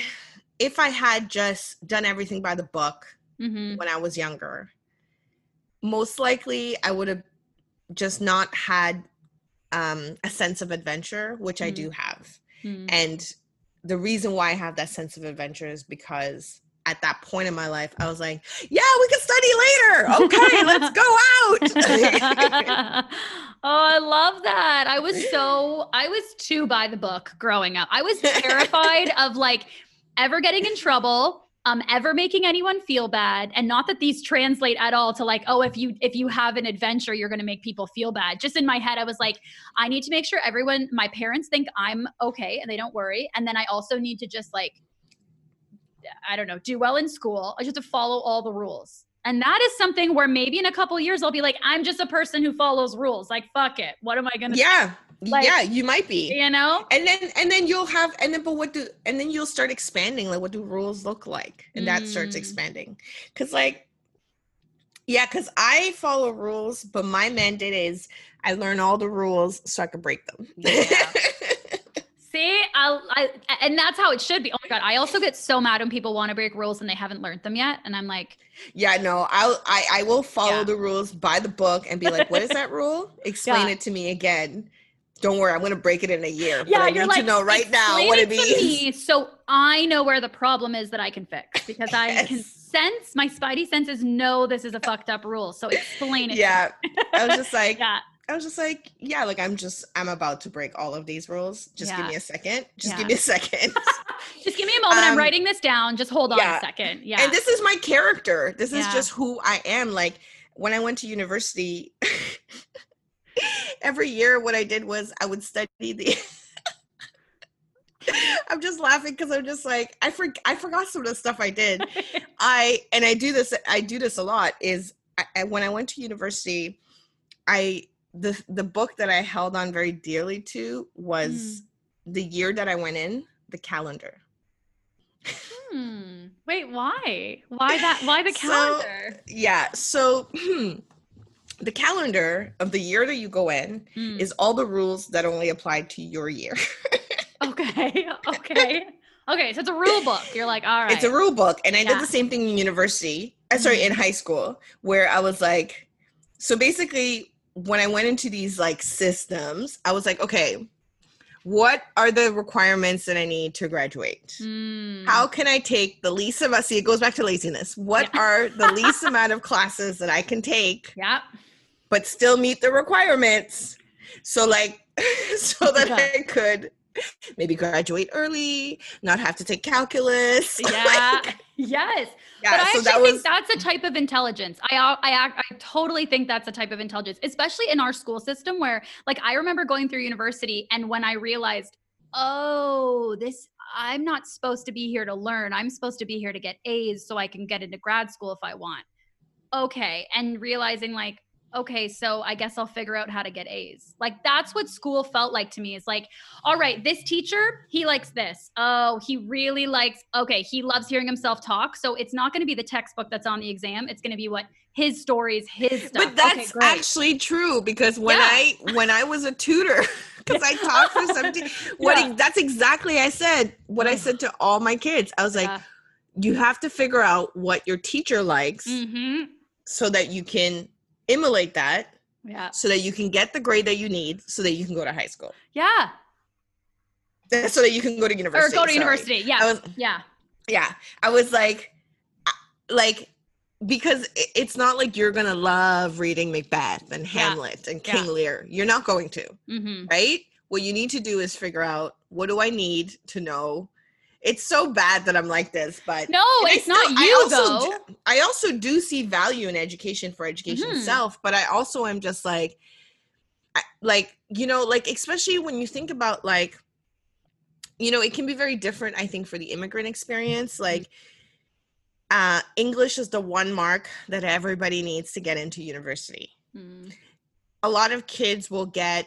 if i had just done everything by the book Mhm. when i was younger most likely i would have just not had um a sense of adventure which i Mm. do have Mm. and the reason why i have that sense of adventure is because at that point in my life i was like yeah we can study later okay let's go out oh, I love that. I was so I was too by the book growing up. I was terrified of like ever getting in trouble, um ever making anyone feel bad and not that these translate at all to like oh if you if you have an adventure you're going to make people feel bad. Just in my head I was like I need to make sure everyone my parents think I'm okay and they don't worry and then I also need to just like I don't know, do well in school. I just have to follow all the rules. And that is something where maybe in a couple years I'll be like, I'm just a person who follows rules. Like, fuck it. What am I gonna yeah Like- yeah you might be you know? and then and then you'll have and then but what do and then you'll start expanding like what do rules look like and that starts Mm. expanding because like yeah because i follow rules but my mandate is i learn all the rules so i can break them Yeah. See, I'll, I and that's how it should be. Oh my god, I also get so mad when people want to break rules and they haven't learned them yet, and I'm like, yeah no i'll i, I will follow Yeah. the rules by the book and be like what is that rule explain Yeah. it to me again don't worry i'm gonna break it in a year yeah, but i you're need like, to know right now "Explain what it to means me so I know where the problem is that I can fix because I can sense my spidey senses know this is a fucked up rule. So explain it. to me." yeah i was just like yeah. I was just like, yeah, like I'm just I'm about to break all of these rules. Just give me a second. Just Yeah. give me a second. Just give me a moment. I'm Um, writing this down. Just hold on yeah. a second. Yeah. And this is my character. This is just who I am. Like when I went to university, every year what I did was I would study the I'm just laughing because I'm just like I for, I forgot some of the stuff I did. I and I do this I do this a lot is I, I, when I went to university, I the the book that I held on very dearly to was mm. the year that I went in, the calendar. Hmm. Wait, why? Why that? Why the calendar? So, yeah. So the calendar of the year that you go in mm. is all the rules that only apply to your year. okay. Okay. Okay. So it's a rule book. You're like, all right. It's a rule book. And I yeah. did the same thing in university. Uh, sorry, in mm-hmm. high school, where I was like, so basically, when I went into these like systems, I was like, okay, what are the requirements that I need to graduate? Mm. How can I take the least amount? See, it goes back to laziness. What yeah. are the least amount of classes that I can take? Yeah. But still meet the requirements. So like, so that. I could maybe graduate early, not have to take calculus. Yeah. like, yes. Yeah, but I so actually that think that's a type of intelligence. I, I I totally think that's a type of intelligence, especially in our school system where like I remember going through university and when I realized, "Oh, this I'm not supposed to be here to learn. I'm supposed to be here to get A's so I can get into grad school if I want." Okay, and realizing like okay, so I guess I'll figure out how to get A's. Like that's what school felt like to me. Is like, all right, this teacher, he likes this. Oh, he really likes, okay, he loves hearing himself talk. So it's not going to be the textbook that's on the exam. It's going to be what his stories, his stuff. But that's okay, actually true because when yeah. I when I was a tutor, because I taught for 17, what yeah. that's exactly I said, what I said to all my kids. I was like, yeah. you have to figure out what your teacher likes. Mm-hmm. So that you can emulate that yeah so that you can get the grade that you need so that you can go to high school yeah so that you can go to university or go to Sorry. university yeah was, yeah yeah i was like like because it's not like you're gonna love reading macbeth and hamlet yeah. and king yeah. lear you're not going to mm-hmm. right what you need to do is figure out what do i need to know it's so bad that I'm like this, but no, it's still, not you I also though. Do, I also do see value in education for education mm-hmm. itself, but I also am just like, I, like you know, like especially when you think about like, you know, it can be very different. I think for the immigrant experience, mm-hmm. like. Uh, English is the one mark that everybody needs to get into university. Mm. A lot of kids will get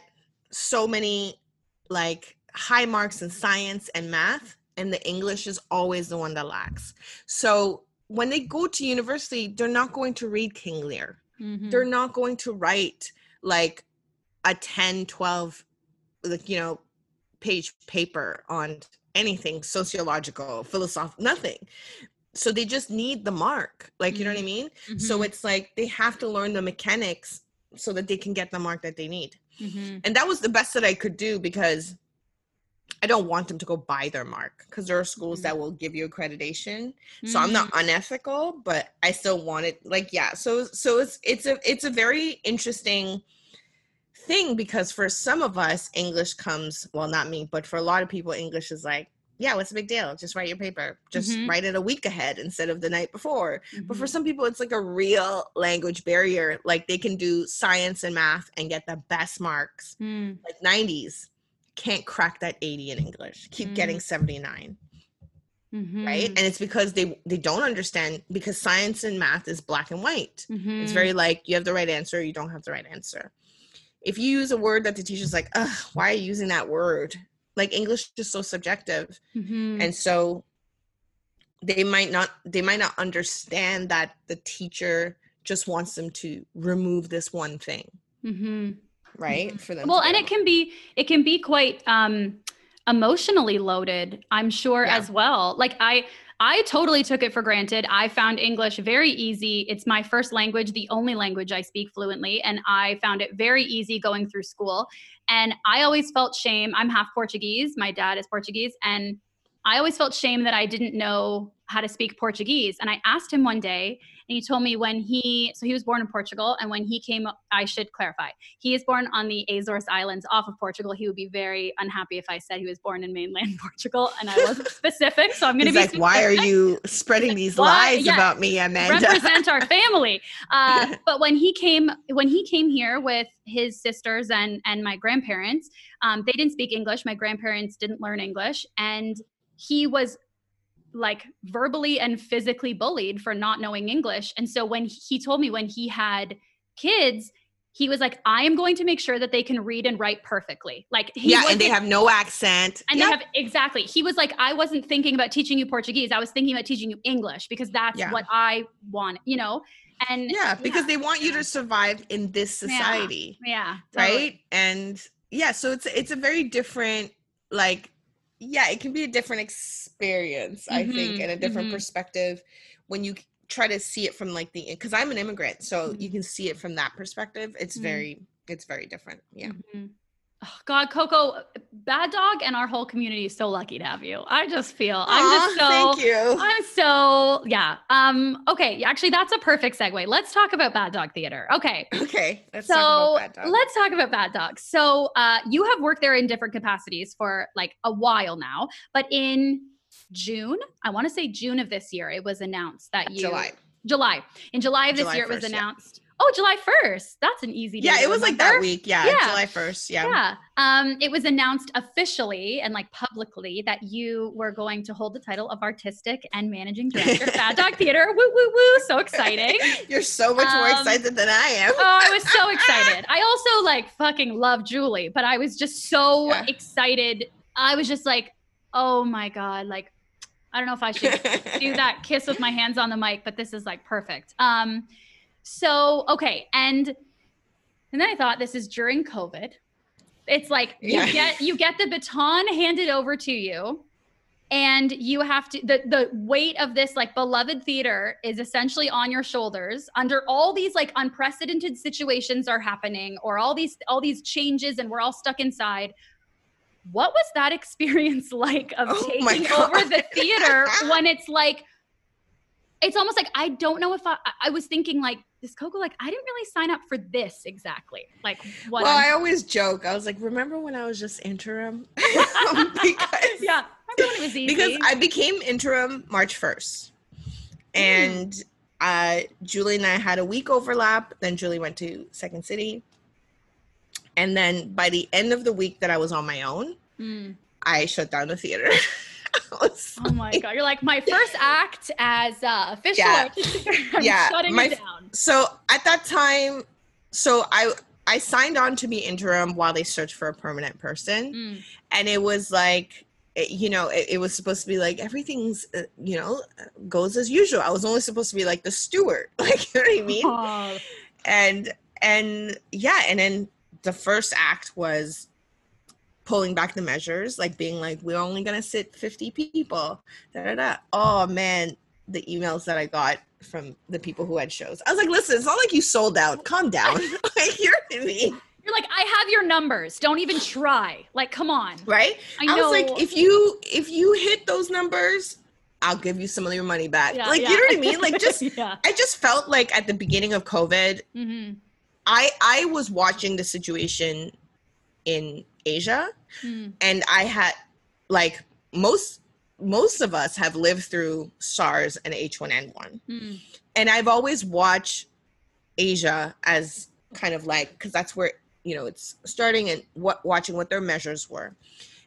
so many like high marks in science and math and the English is always the one that lacks. So when they go to university, they're not going to read King Lear. Mm-hmm. They're not going to write like a 10, 12, like, you know, page paper on anything sociological, philosophical, nothing. So they just need the mark. Like, mm-hmm. you know what I mm-hmm. mean? Mm-hmm. So it's like they have to learn the mechanics so that they can get the mark that they need. Mm-hmm. And that was the best that I could do because I don't want them to go buy their mark because there are schools mm-hmm. that will give you accreditation. Mm-hmm. So I'm not mm-hmm. unethical, but I still want it. Like yeah, so so it's it's a it's a very interesting thing because for some of us English comes well not me, but for a lot of people English is like yeah, what's the big deal? Just write your paper. Just mm-hmm. write it a week ahead instead of the night before. But for mm-hmm. some people, it's like a real language barrier. Like they can do science and math and get the best marks, mm. like 90s can't crack that 80 in English, keep mm. getting 79. Mm-hmm. Right. And it's because they they don't understand because science and math is black and white. Mm-hmm. It's very like you have the right answer, you don't have the right answer. If you use a word that the teacher's like, Ugh, why are you using that word? Like English is so subjective. Mm-hmm. And so they might not they might not understand that the teacher just wants them to remove this one thing. Right mm-hmm. for them well and it can be it can be quite um emotionally loaded i'm sure yeah. as well like i I totally took it for granted. I found English very easy. It's my first language, the only language I speak fluently, and I found it very easy going through school. And I always felt shame. I'm half Portuguese. My dad is Portuguese, and I always felt shame that I didn't know how to speak Portuguese. And I asked him one day, and he told me when he, so he was born in Portugal, and when he came, I should clarify, he is born on the Azores Islands off of Portugal. He would be very unhappy if I said he was born in mainland Portugal, and I wasn't specific. So I'm going to be like, specific. why are you spreading these lies about me, Amanda? Represent our family. Uh, but when he came, when he came here with his sisters and and my grandparents, um, they didn't speak English. My grandparents didn't learn English, and he was like verbally and physically bullied for not knowing English. And so when he told me when he had kids, he was like, I am going to make sure that they can read and write perfectly. Like, yeah, and they have no accent. And yep. they have exactly. He was like, I wasn't thinking about teaching you Portuguese. I was thinking about teaching you English because that's yeah. what I want, you know? And yeah, because yeah. they want you to survive in this society. Yeah. yeah totally. Right. And yeah, so it's it's a very different, like, yeah, it can be a different experience, mm-hmm. I think, mm-hmm, and a different mm-hmm. perspective when you try to see it from like the because I'm an immigrant, so mm-hmm. you can see it from that perspective. It's mm-hmm. very it's very different. Yeah. Oh, God, Coko, Bad Dog and our whole community is so lucky to have you. I just feel Aww, I'm just so thank you. I'm so yeah. Um, okay, actually that's a perfect segue. Let's talk about Bad Dog Theater. Okay. Okay. Let's so talk let's talk about Bad Dog. So uh you have worked there in different capacities for like a while now, but in June. I want to say June of this year. It was announced that you July. July. In July of this July year, 1st, it was announced. Yeah. Oh, July 1st. That's an easy Yeah, it was remember. like that week. Yeah, yeah, July 1st. Yeah. Yeah. Um, it was announced officially and like publicly that you were going to hold the title of artistic and managing director Bad Dog Theater. Woo woo woo. So exciting. You're so much um, more excited than I am. oh, I was so excited. I also like fucking love Julie, but I was just so yeah. excited. I was just like, oh my God, like I don't know if I should do that kiss with my hands on the mic, but this is like perfect. Um, so okay, and and then I thought this is during COVID. It's like you get you get the baton handed over to you, and you have to the the weight of this like beloved theater is essentially on your shoulders. Under all these like unprecedented situations are happening or all these all these changes and we're all stuck inside. What was that experience like of oh taking over the theater when it's like it's almost like I don't know if I I was thinking like this Coko like I didn't really sign up for this exactly like what well I'm- i always joke I was like remember when I was just interim because yeah remember when it was easy because I became interim March 1st and mm. uh Julie and I had a week overlap then Julie went to Second City and then by the end of the week that I was on my own, mm. I shut down the theater. oh my god! You're like my first act as uh, official. Yeah, yeah. Shutting my, down. So at that time, so I I signed on to be interim while they searched for a permanent person, mm. and it was like it, you know it, it, was supposed to be like everything's uh, you know goes as usual. I was only supposed to be like the steward, like you know what I mean? Oh. And and yeah, and then the first act was pulling back the measures, like being like, we're only gonna sit 50 people. Da, da, da. Oh man, the emails that I got from the people who had shows. I was like, listen, it's not like you sold out. Calm down. like you're me. You're like, I have your numbers. Don't even try. Like, come on. Right? I, I was like, if you if you hit those numbers, I'll give you some of your money back. Yeah, like, yeah. you know what I mean? Like, just yeah. I just felt like at the beginning of COVID, mm-hmm. I I was watching the situation in Asia, mm. and I had like most most of us have lived through SARS and H1N1, mm. and I've always watched Asia as kind of like because that's where you know it's starting and what watching what their measures were.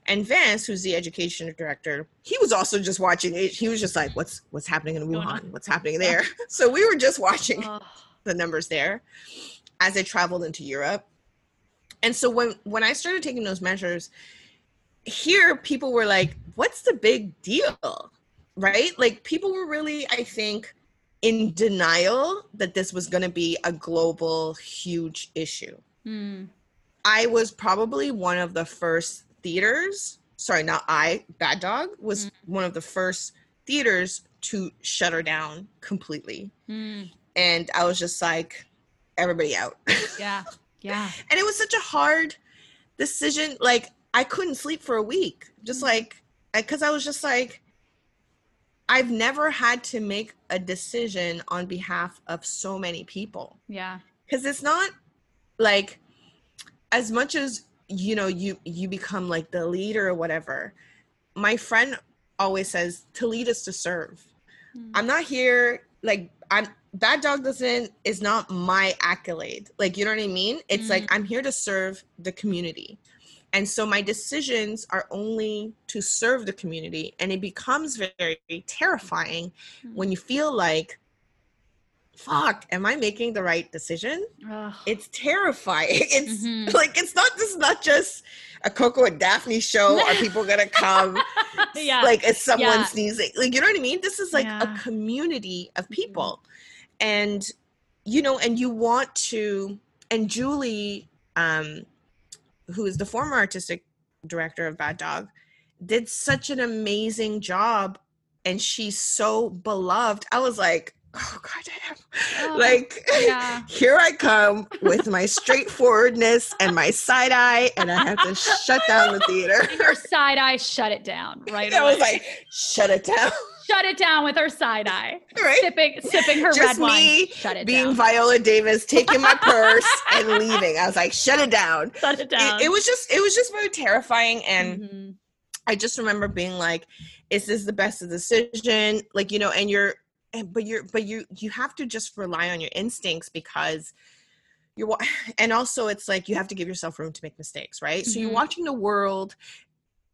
And Vance, who's the education director, he was also just watching. He was just like, "What's what's happening in Wuhan? What's happening there?" so we were just watching the numbers there as I traveled into Europe. And so when when I started taking those measures, here people were like, "What's the big deal?" Right? Like people were really, I think, in denial that this was going to be a global huge issue. Mm. I was probably one of the first theaters, sorry, not I, Bad Dog was mm. one of the first theaters to shut her down completely. Mm. And I was just like, everybody out. Yeah. Yeah. and it was such a hard decision. Like I couldn't sleep for a week. Just mm-hmm. like because I was just like I've never had to make a decision on behalf of so many people. Yeah. Cuz it's not like as much as you know you you become like the leader or whatever. My friend always says to lead is to serve. Mm. I'm not here like I'm that dog doesn't is not my accolade. Like you know what I mean? It's mm like I'm here to serve the community. and so my decisions are only to serve the community and it becomes very terrifying Hmm. when you feel like fuck am i making the right decision Ugh. it's terrifying it's Mhm. like it's not this is not just a coko and daphney show are people gonna come yeah. like if someone Yeah. sneezing like you know what i mean this is like Yeah. Mm-hmm. a community of people and you know and you want to and julie um who is the former artistic director of bad dog did such an amazing job and she's so beloved i was like oh god damn Oh, like yeah. here i come with my straightforwardness and my side eye and i have to shut down the theater And your side eye shut it down right I was like, shut it down. Shut it down with her side eye. Right? Sipping sipping her Just red wine. me Shut it Being down. Viola Davis, taking my purse and leaving. I was like, shut it down. shut it down. It, it was just, it was just very terrifying. And Mhm. I just remember being like, is this the best decision? Like, you know, and you're, and, but you're, but you, you have to just rely on your instincts because you're, and also it's like you have to give yourself room to make mistakes, right? So you're Mhm. watching the world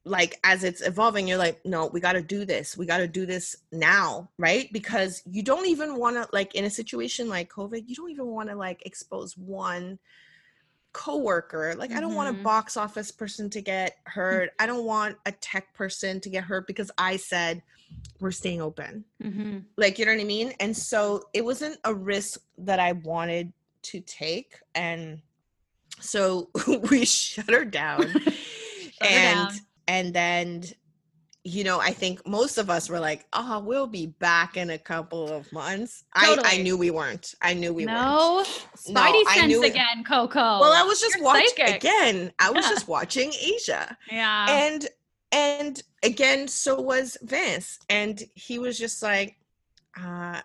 like as it's evolving you're like no we got to do this. We got to do this now right? Because you don't even want to like in a situation like covid you don't even want to like expose one coworker. Like i don't want a Mhm. box office person to get hurt. I don't want a tech person to get hurt because i said we're staying open. Mhm. like you know what i mean? And so it wasn't a risk that i wanted to take and so we shut her down. Shut her and down. And then you know i think most of us were like oh we'll be back in a couple of months I, I knew we weren't i knew we weren't no, No, Spidey sense knew it- again, Coko. well i was just You're watching psychic. again i was Yeah. just watching asia yeah. and and again so was Vince. and he was just like uh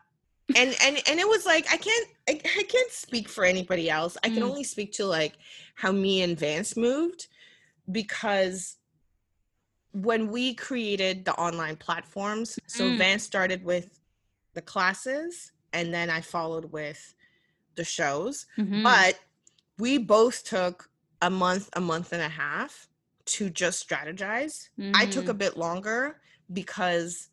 and and and it was like i can't I, I can't speak for anybody else i can Mm. only speak to like how me and vance moved because when we created the online platforms so Mm. vance started with the classes and then i followed with the shows Mhm. but we both took a month a month and a half to just strategize i took a Mhm. bit longer because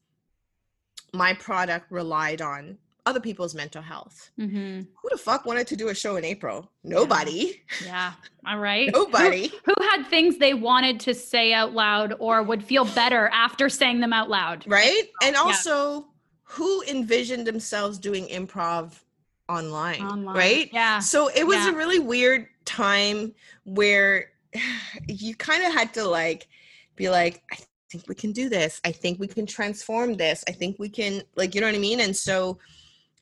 my product relied on other people's mental health Mhm. who the fuck wanted to do a show in april nobody Yeah. All right. nobody Who, who had things they wanted to say out loud or would feel better after saying them out loud? right and Yeah. also who envisioned themselves doing improv online, Online. right Yeah. so it was Yeah. a really weird time where you kind of had to like be like i think we can do this i think we can transform this i think we can like you know what i mean and so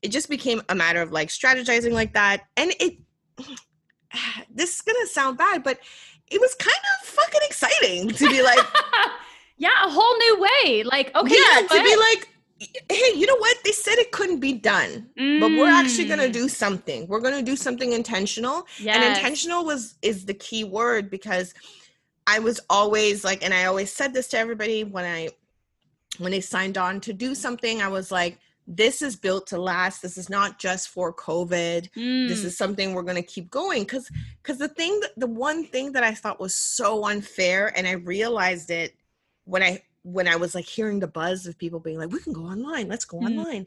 it just became a matter of like strategizing like that and it this is gonna sound bad but it was kind of fucking exciting to be like yeah, a whole new way. Like, okay, you know to be like hey you know what they said it couldn't be done but we're actually going to Mm. do something we're going to do something intentional and intentional was is the key word because i was always like and i always said this to everybody when i when they signed on to do something i was like this is built to last. This is not just for covid. This Mm. is something we're going to keep going. Because because the thing that the one thing that i thought was so unfair and i realized it when i when i was like hearing the buzz of people being like we can go online. Let's go Mm. online.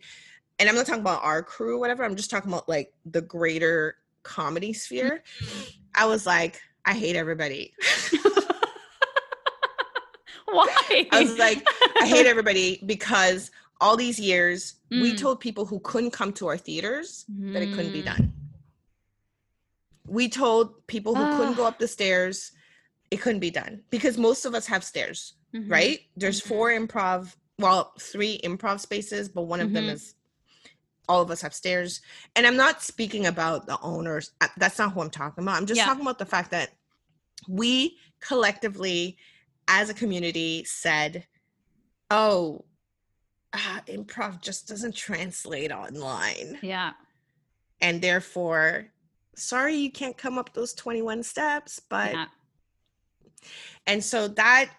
And i'm not talking about our crew or whatever. I'm just talking about like the greater comedy sphere. I was like i hate everybody. Why? i was like i hate everybody because all these years we Mm. told people who couldn't come to our theaters that it couldn't be Mm. done. We told people who couldn't go up the stairs it couldn't be done because most of us have stairs, Mhm. right? There's Mhm. four improv, well, three improv spaces, but one of them Mhm. is all of us have stairs. And I'm not speaking about the owners. uh, That's not who I'm talking about. I'm just Yeah. talking about the fact that we collectively as a community said, "Oh, ah, improv just doesn't translate online." Yeah. and therefore sorry you can't come up those 21 steps but Yeah. and so that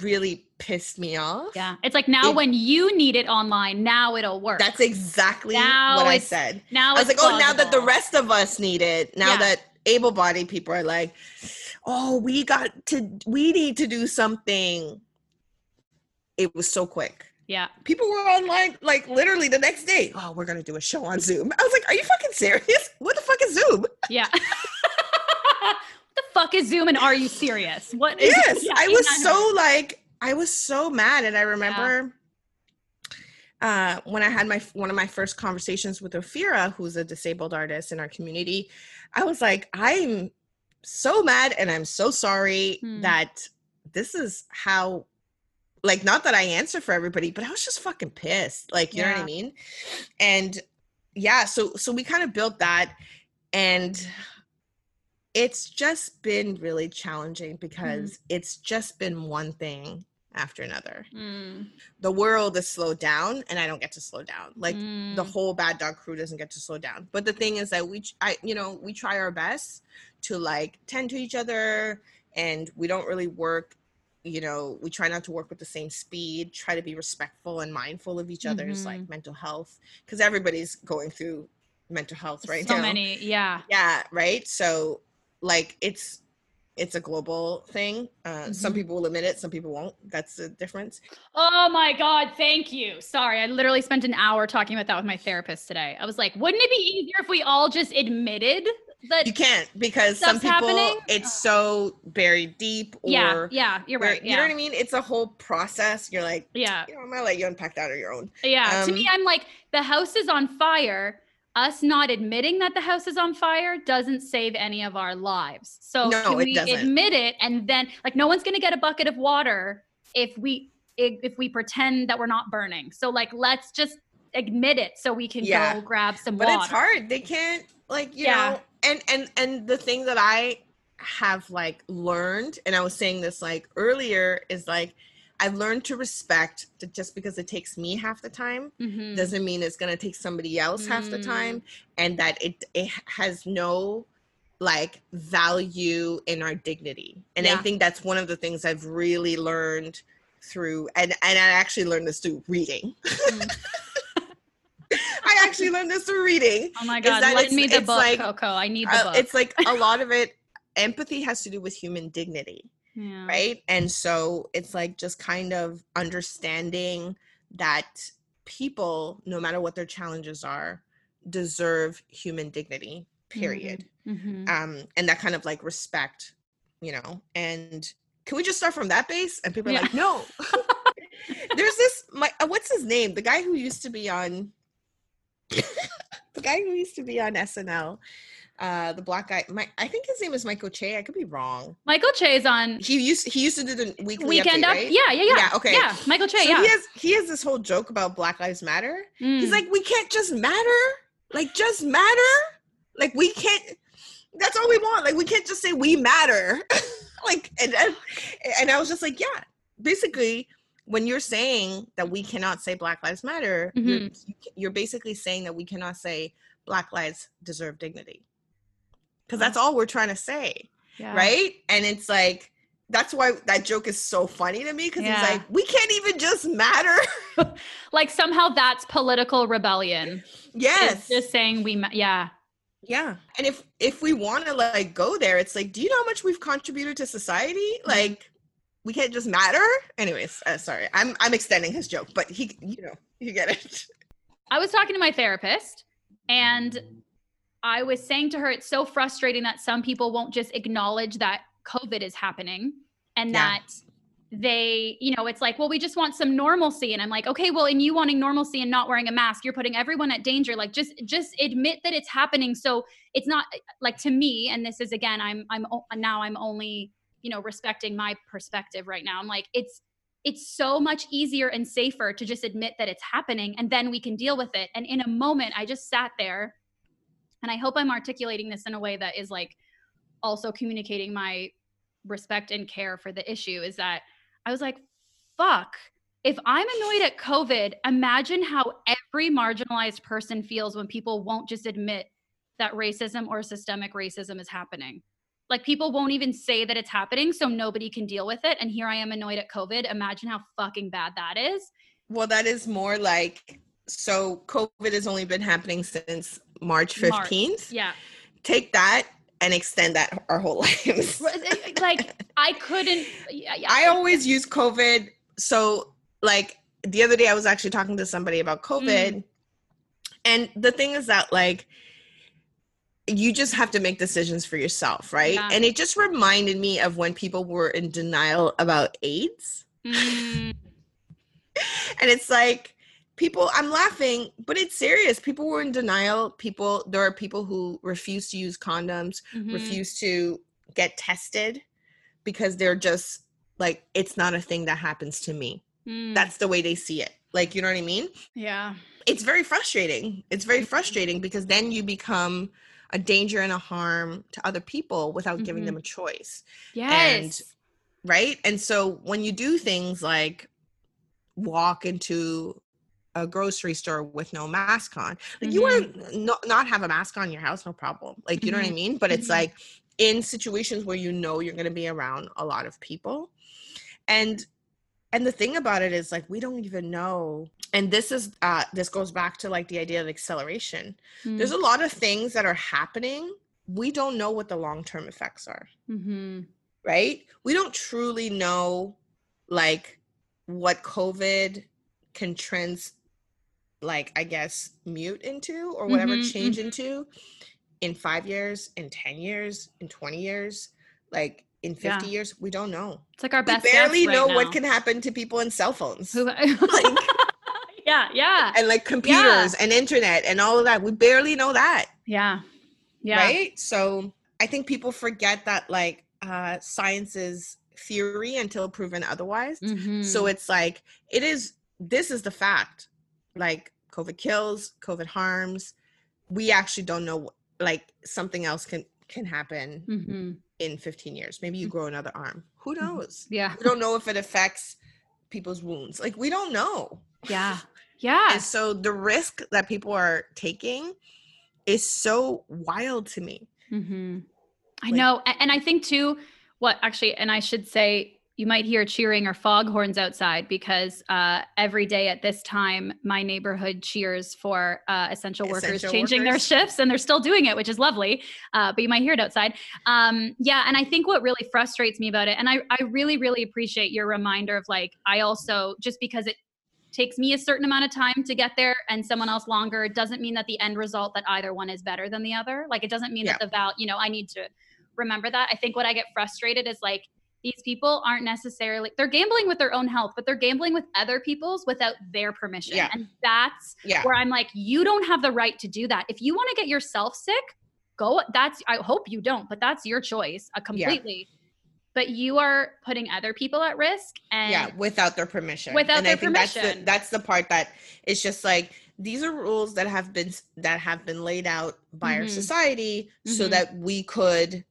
really pissed me off Yeah. It's like now It- when you need it online, now it'll work. that's exactly Now what i said now i was like oh now that the rest of us need it now Yeah. that able-bodied people are like oh, we got to, we need to do something. It was so quick. Yeah. People were online like literally the next day. Oh, we're gonna do a show on Zoom. I was like, are you fucking serious? What the fuck is Zoom? Yeah. what the fuck is Zoom and are you serious? What is Yes, yeah, I was so like, I was so mad, and I remember. Uh, when I had my one of my first conversations with Ophira, who's a disabled artist in our community, I was like, I'm so mad and I'm so sorry Hmm. that this is how like not that I answer for everybody, but I was just fucking pissed. Like, you know what I mean? And yeah, so so we kind of built that and it's just been really challenging because it's just been one thing after another. Mm, The world is slowed down and I don't get to slow down. Like the mm, whole bad dog crew doesn't get to slow down but the thing is that we i you know we try our best to like tend to each other and we don't really work you know we try not to work with the same speed try to be respectful and mindful of each other's like mental health because everybody's going through mental health right so now many. Yeah. yeah right so like it's it's a global thing uh some Mhm. people will admit it some people won't that's the difference Oh my God. Thank you. Sorry. I literally spent an hour talking about that with my therapist today. I was like, wouldn't it be easier if we all just admitted that? you can't because some people happening? it's so buried deep or yeah. Yeah. You're where- right. You know what I mean? It's a whole process. You're like, Yeah. you know, I'm gonna let you unpack that on your own. Yeah. to me, Um, I'm like, the house is on fire. Us not admitting that the house is on fire doesn't save any of our lives. So No, can it we doesn't. admit it and then like no one's gonna get a bucket of water if we if, if we pretend that we're not burning. So like let's just admit it so we can Yeah. go grab some But water. it's hard. They can't like, you Yeah. know, and and and the thing that I have like learned, and I was saying this like earlier, is like I've learned to respect that just because it takes me half the time Mhm. doesn't mean it's gonna take somebody else half the Mm. time, and that it it has no like value in our dignity. And I think that's one of the things I've really learned through and and I actually learned this through reading. Mm. I actually learned this through reading. Oh my god, lend me the book, like, Coko. I need the Uh, book. it's like a lot of it empathy has to do with human dignity, yeah. right? And so it's like just kind of understanding that people, no matter what their challenges are, deserve human dignity, period. Mhm. Um, and that kind of like respect, you know, and can we just start from that base? And people are Yeah. like, no. There's this my uh, what's his name? The guy who used to be on the guy who used to be on SNL. Uh the black guy. My, I think his name is Michael Che. I could be wrong. Michael Che is on He used he used to do the weekly Weekend update, Up. right? Yeah, yeah, yeah. Yeah, okay. Yeah, Michael Che, So yeah. he has he has this whole joke about Black Lives Matter. He's Mm. like, we can't just matter. Like, just matter. Like, we can't. That's all we want. Like, we can't just say we matter. like, and and I was just like, yeah. Basically, when you're saying that we cannot say Black Lives Matter, you're, Mm-hmm. you're basically saying that we cannot say Black lives deserve dignity. Because that's all we're trying to say, Yeah. right? And it's like. That's why that joke is so funny to me because Yeah. he's like, we can't even just matter. Like somehow that's political rebellion. yes. It's just saying we, ma- yeah. Yeah. And if if we want to like go there, it's like, do you know how much we've contributed to society? Mm-hmm. Like we can't just matter. Anyways, uh, sorry. I'm I'm extending his joke, but he you know, you get it. I was talking to my therapist and I was saying to her, it's so frustrating that some people won't just acknowledge that COVID is happening and Yeah. that they, you know, it's like, well, we just want some normalcy. And I'm like, okay, well, in you wanting normalcy and not wearing a mask, you're putting everyone at danger. Like just just admit that it's happening. So it's not like to me, and this is again, I'm I'm now I'm only, you know, respecting my perspective right now. I'm like, it's it's so much easier and safer to just admit that it's happening and then we can deal with it. And in a moment, I just sat there and I hope I'm articulating this in a way that is like also communicating my respect and care for the issue is that I was like, fuck. If I'm annoyed at COVID, imagine how every marginalized person feels when people won't just admit that racism or systemic racism is happening. Like people won't even say that it's happening, so nobody can deal with it. And here I am annoyed at COVID. Imagine how fucking bad that is. Well, that is more like so COVID has only been happening since March March. 15th. Yeah. Take that and extend that our whole lives. like I couldn't. I always use COVID. So like the other day, I was actually talking to somebody about COVID, mm. and the thing is that like you just have to make decisions for yourself, right? Yeah. And it just reminded me of when people were in denial about AIDS. Mm. and it's like people i'm laughing but it's serious people were in denial people there are people who refuse to use condoms mm-hmm. refuse to get tested because they're just like it's not a thing that happens to me mm. that's the way they see it like you know what i mean yeah it's very frustrating it's very frustrating because then you become a danger and a harm to other people without mm-hmm. giving them a choice yes and, right and so when you do things like walk into a grocery store with no mask on. Like mm-hmm. you want to not, not have a mask on your house, no problem. Like, you mm-hmm. know what I mm-hmm. mean? But it's mm-hmm. like in situations where you know you're going to be around a lot of people. And and the thing about it is like we don't even know and this is uh this goes back to like the idea of acceleration. There's mm. a lot of things that are happening. We don't know what the long-term effects are. Mm-hmm. Right? We don't truly know like what COVID can trans like I guess mute into or whatever mm-hmm, change mm-hmm. into in 5 years, in 10 years, in 20 years, like in 50 yeah. years, we don't know. It's like our best we barely right know now. what can happen to people in cell phones. like, yeah, yeah. And like computers yeah. and internet and all of that. We barely know that. Yeah. Yeah. Right? So I think people forget that like uh science is theory until proven otherwise. Mm-hmm. So it's like it is this is the fact. Like COVID kills, COVID harms. We actually don't know like something else can can happen mm-hmm. in 15 years. Maybe you mm. grow another arm. Who mm-hmm. knows? Yeah. We don't know if it affects people's wounds. Like we don't know. Yeah. Yeah. and so the risk that people are taking is so wild to me. Mm-hmm. I like, know. And I think too, what actually, and I should say, you might hear cheering or foghorns outside because uh, every day at this time, my neighborhood cheers for uh, essential workers changing workers. their shifts, and they're still doing it, which is lovely. Uh, but you might hear it outside. Um, yeah, and I think what really frustrates me about it, and I, I really, really appreciate your reminder of like, I also just because it takes me a certain amount of time to get there and someone else longer doesn't mean that the end result that either one is better than the other like it doesn't mean yeah. that the val you know i need to remember that. I think what I get frustrated is like these people aren't necessarily they're gambling with their own health, but they're gambling with other people's without their permission. Yeah. And that's yeah. where I'm like, you don't have the right to do that. If you want to get yourself sick, go that's I hope you don't, but that's your choice uh, completely. Yeah. But you are putting other people at risk and Yeah, without their permission. Without and their I think permission. That's the, that's the part that it's just like these are rules that have been that have been laid out by mm-hmm. our society mm-hmm. so that we could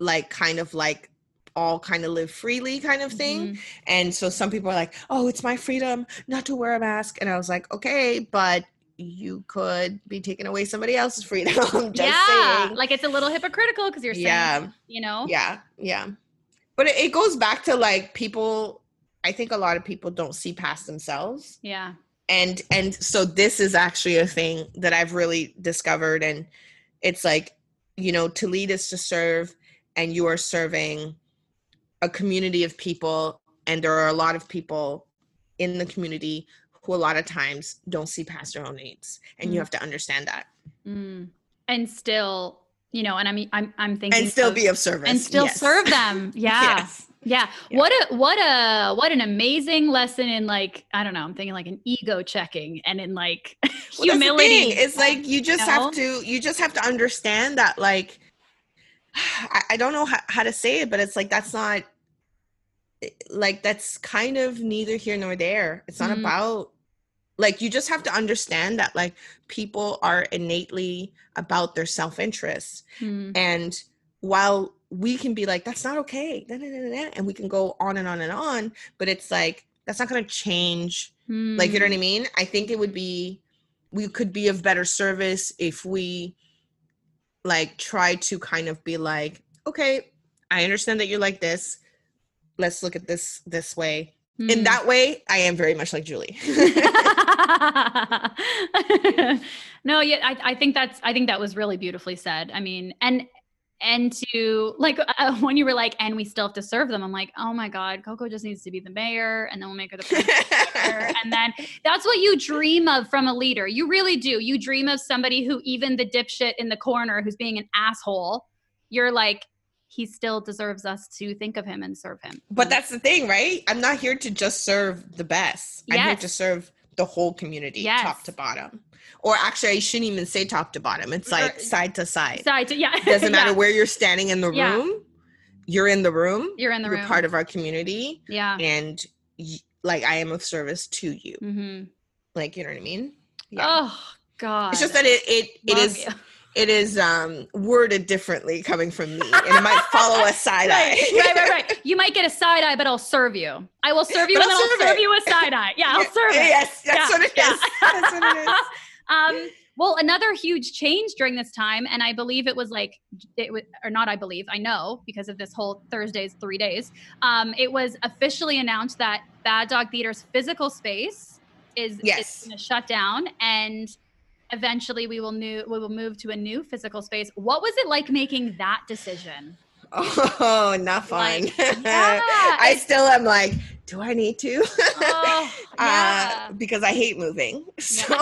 like kind of like all kind of live freely kind of thing. Mm-hmm. And so some people are like, oh, it's my freedom not to wear a mask. And I was like, okay, but you could be taking away somebody else's freedom. yeah. Saying. Like it's a little hypocritical because you're saying, yeah. you know? Yeah. Yeah. But it, it goes back to like people, I think a lot of people don't see past themselves. Yeah. And and so this is actually a thing that I've really discovered. And it's like, you know, to lead is to serve and you are serving a community of people and there are a lot of people in the community who a lot of times don't see past their own needs and mm. you have to understand that mm. and still you know and i mean i'm, I'm thinking and still of, be of service and still yes. serve them yeah yes. yeah. yeah. What a what a what an amazing lesson in like I don't know. I'm thinking like an ego checking and in like well, humility. It's like you just you know? have to you just have to understand that like I, I don't know how, how to say it, but it's like that's not like that's kind of neither here nor there. It's not mm-hmm. about like you just have to understand that like people are innately about their self-interest mm. and while we can be like that's not okay and we can go on and on and on but it's like that's not going to change mm. like you know what i mm. mean i think it would be we could be of better service if we like try to kind of be like, okay, I understand that you're like this. Let's look at this this way. Mm. In hmm. that way, I am very much like Julie. no, yeah, I, I think that's I think that was really beautifully said. I mean, and and to like uh, when you were like, and we still have to serve them. I'm like, oh my god, Coko just needs to be the mayor, and then we'll make her the president. and then that's what you dream of from a leader. You really do. You dream of somebody who even the dipshit in the corner who's being an asshole. You're like, he still deserves us to think of him and serve him. But that's the thing, right? I'm not here to just serve the best. I'm here to serve the whole community, yes. top to bottom. Or actually, I shouldn't even say top to bottom. It's like side to side. Side to yeah. Doesn't matter yeah. where you're standing in the room. yeah. You're in the room. You're in the you're room. part of our community. Yeah. And y- like I am of service to you. Mm-hmm. Like you know what I mean? Yeah. Oh God. It's just that it it, it is. You it is um, worded differently coming from me, and it might follow a side eye. right, right, right. You might get a side eye, but I'll serve you. I will serve you, but and I'll then I'll serve you a side eye. Yeah, I'll serve it. Yes, that's yeah, what it is. Yeah. That's what it is. um, well, another huge change during this time, and I believe it was like, it was, or not. I believe I know because of this whole Thursday's three days. Um, it was officially announced that Bad Dog Theater's physical space is, yes. is going to shut down, and eventually we will new we will move to a new physical space. What was it like making that decision? Oh, not fun. Like, yeah, I still am like, do I need to? Oh, uh, yeah. uh, because I hate moving. So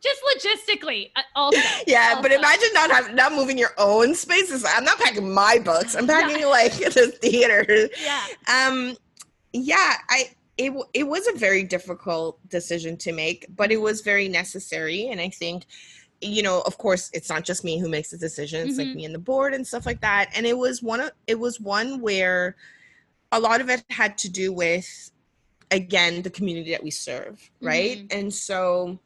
just logistically uh, also yeah also. but imagine not having not moving your own spaces i'm not packing my books i'm packing yeah. like the theater yeah um yeah i it, it was a very difficult decision to make, but it was very necessary. And I think, you know, of course, it's not just me who makes the decisions, mm-hmm. like me and the board and stuff like that. And it was one of it was one where a lot of it had to do with again the community that we serve, right? Mm-hmm. And so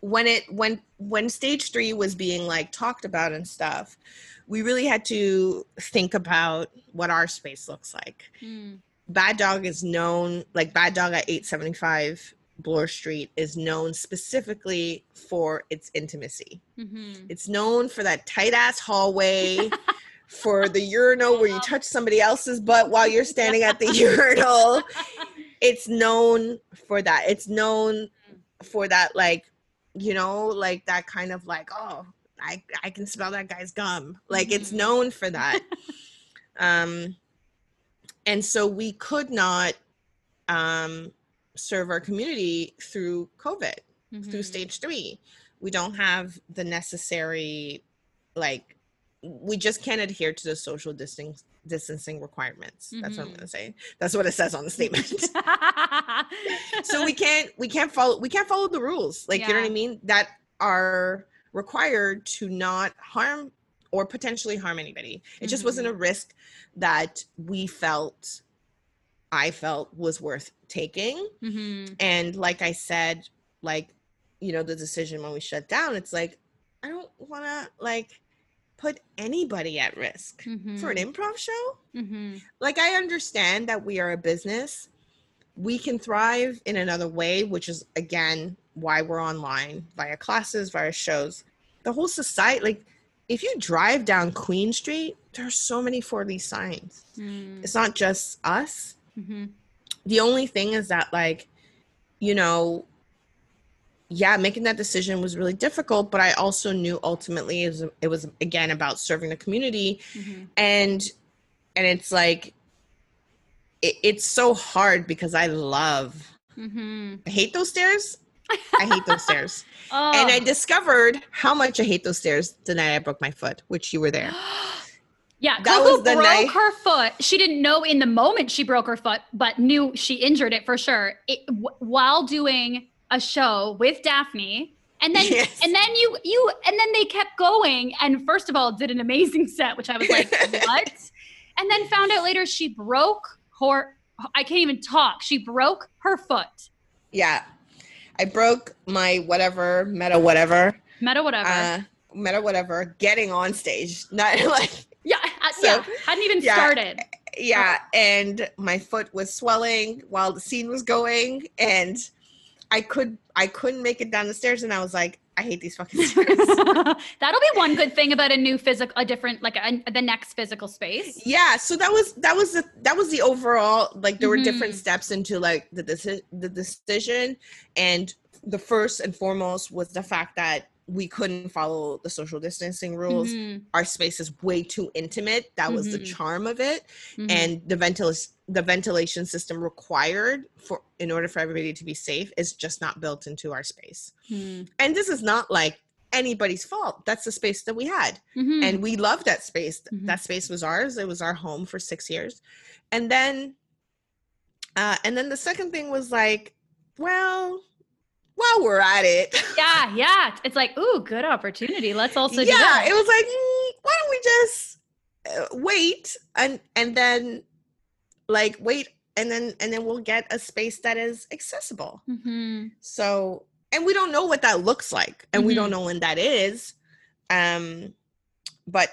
when it when when stage three was being like talked about and stuff, we really had to think about what our space looks like. Mm Bad Dog is known, like Bad Dog at 875 Bloor Street is known specifically for its intimacy. Mm-hmm. It's known for that tight ass hallway, for the urinal where you touch somebody else's butt while you're standing at the urinal. It's known for that. It's known for that, like, you know, like that kind of like, oh, I, I can smell that guy's gum. Like, mm-hmm. it's known for that. um, and so we could not um, serve our community through COVID, mm-hmm. through stage three. We don't have the necessary, like, we just can't adhere to the social distancing distancing requirements. Mm-hmm. That's what I'm mm-hmm. gonna say. That's what it says on the statement. so we can't we can't follow we can't follow the rules. Like yeah. you know what I mean? That are required to not harm or potentially harm anybody. It just mm-hmm. wasn't a risk that we felt I felt was worth taking. Mm-hmm. And like I said, like, you know, the decision when we shut down, it's like, I don't want to like put anybody at risk mm-hmm. for an mm-hmm. improv show. Mm-hmm. Like, I understand that we are a business. We can thrive in another way, which is again why we're online via classes, via shows. The whole society, like, if you drive down Queen Street, there are so many for these signs. Mm. It's not just us. Mm-hmm. The only thing is that, like, you know, yeah, making that decision was really difficult, but I also knew ultimately it was, it was again about serving the community, mm-hmm. and and it's like it, it's so hard because I love mm-hmm. I hate those stairs. I hate those stairs. Oh. And I discovered how much I hate those stairs the night I broke my foot, which you were there. yeah, that Coko was the broke night. her foot. She didn't know in the moment she broke her foot, but knew she injured it for sure it, w- while doing a show with Daphney. And then, yes. and then you, you, and then they kept going. And first of all, did an amazing set, which I was like, what? And then found out later she broke her. I can't even talk. She broke her foot. Yeah, I broke my whatever meta whatever meta whatever uh, meta whatever getting on stage. Not like yeah, uh, so, yeah, hadn't even yeah, started. Yeah, and my foot was swelling while the scene was going, and I could I couldn't make it down the stairs, and I was like, I hate these fucking. That'll be one good thing about a new physical, a different, like a, the next physical space. Yeah. So that was that was the that was the overall like there mm-hmm. were different mm-hmm. steps into like the deci- the decision, and the first and foremost was the fact that we couldn't follow the social distancing rules. Mhm. Our space is way too intimate. That was the Mhm. charm of it. Mhm. And the ventil- the ventilation system required for in order for everybody to be safe is just not built into our space. Mhm. And this is not like anybody's fault. That's the space that we had. Mhm. And we loved that space. Mhm. That space was ours. It was our home for 6 years. And then uh and then the second thing was like, well, while we're at it. yeah, yeah. It's like, ooh, good opportunity. Let's also do yeah, it was like, mm, why don't we just uh, wait and and then like wait and then and then we'll get a space that is accessible. Mhm. So, and we don't know what that looks like and we Mhm. don't know when that is. Um but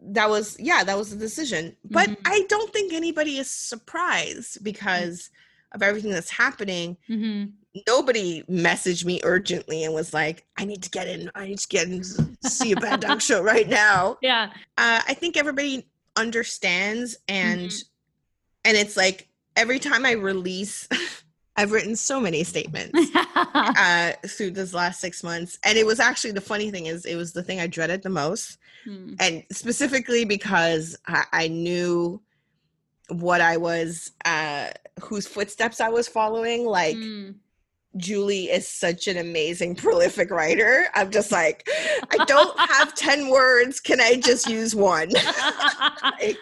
that was yeah, that was the decision. But Mhm. I don't think anybody is surprised because of everything that's happening Mhm. nobody messaged me urgently and was like, I need to get in, I need to get in to see a bad dog show right now. Yeah. Uh, I think everybody understands and Mhm. and it's like every time I release I've written so many statements uh, through this last six months. And it was actually the funny thing is it was the thing I dreaded the most. Mm. And specifically because I, I knew what I was uh whose footsteps I was following. Like Mm. Julie is such an amazing, prolific writer. I'm just like, I don't have 10 words. Can I just use one? Like,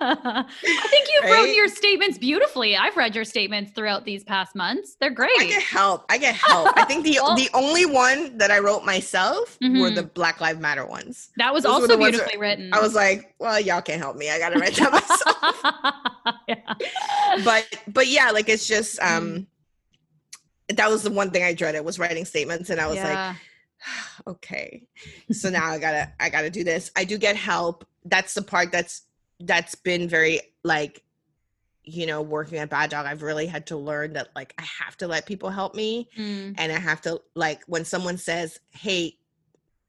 I think written Right? your statements beautifully. I've read your statements throughout these past months. They're great. I get help. I get help. I think the Well- the only one that I wrote myself were Mhm. the Black Lives Matter ones. that was those also the ones that- beautifully written. I was like, well, y'all can't help me. I gotta write that myself. yeah. but but yeah, like it's just um Mm. That was the one thing I dreaded was writing statements. And I was like, okay so now i gotta i gotta do this i do get help that's the part that's that's been very like you know working at bad dog i've really had to learn that like i have to let people help me Mm. and i have to like when someone says hey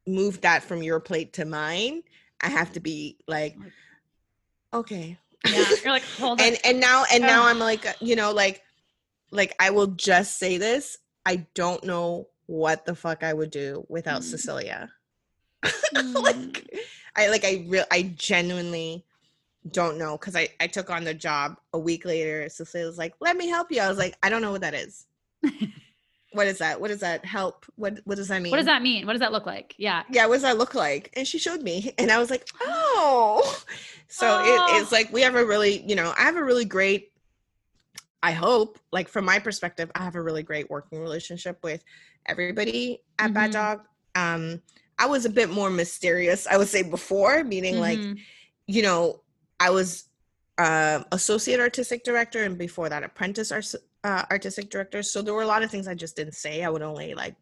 move that from your plate to mine i have to be like okay yeah. You're like, hold on. and and now and now i'm like uh, you know like like i will just say this i don't know what the fuck i would do without Mm. cecilia Mm. like i like i real i genuinely don't know because i i took on the job a week later cecilia was like let me help you i was like i don't know what that is what is that what does that help what what does that mean what does that mean? What does that look like? Yeah. yeah what does that look like and she showed me and i was like oh so Oh. it, it's like we have a really you know i have a really great i hope like from my perspective i have a really great working relationship with everybody at bad Mhm. dog. Um i was a bit more mysterious i would say before meaning like Mhm. you know i was um associate artistic director and before that apprentice uh, artistic director. So there were a lot of things i just didn't say. I would only like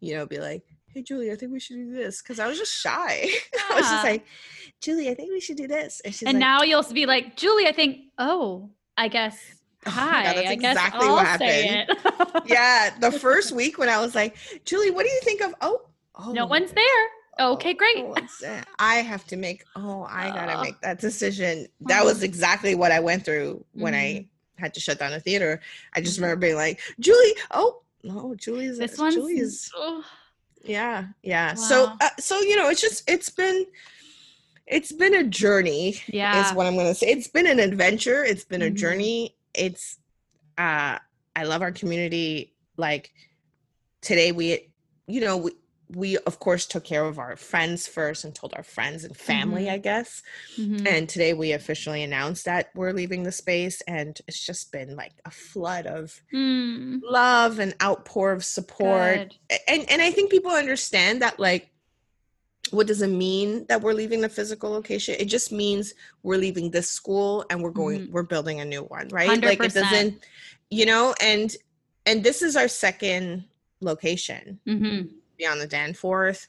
you know be like hey julie i think we should do this because i was just shy. I was just like julie i think we should do this and and like now you'll be like, Julie, I think, oh, I guess, Oh hi. God, that's I guess exactly I'll what say it. yeah the first week when i was like julie what do you think of oh oh no one's there. Okay, oh, great. no one's there. i have to make oh i gotta Oh. make that decision that was exactly what i went through when i Mm-hmm. had to shut down a theater i just remember being like julie oh no julie's This one's, julie's oh, yeah yeah so uh, so you know it's just it's been it's been a journey yeah. is what i'm gonna say it's been an adventure it's been a Mhm. journey it's uh i love our community like today we you know we we of course took care of our friends first and told our friends and family Mhm. i guess Mhm. and today we officially announced that we're leaving the space and it's just been like a flood of Mm, love and outpour of support good. And and i think people understand that like what does it mean that we're leaving the physical location? It just means we're leaving this school and we're going Mhm. we're building a new one right? Like it doesn't you know and and this is our second location. Mhm. beyond the danforth.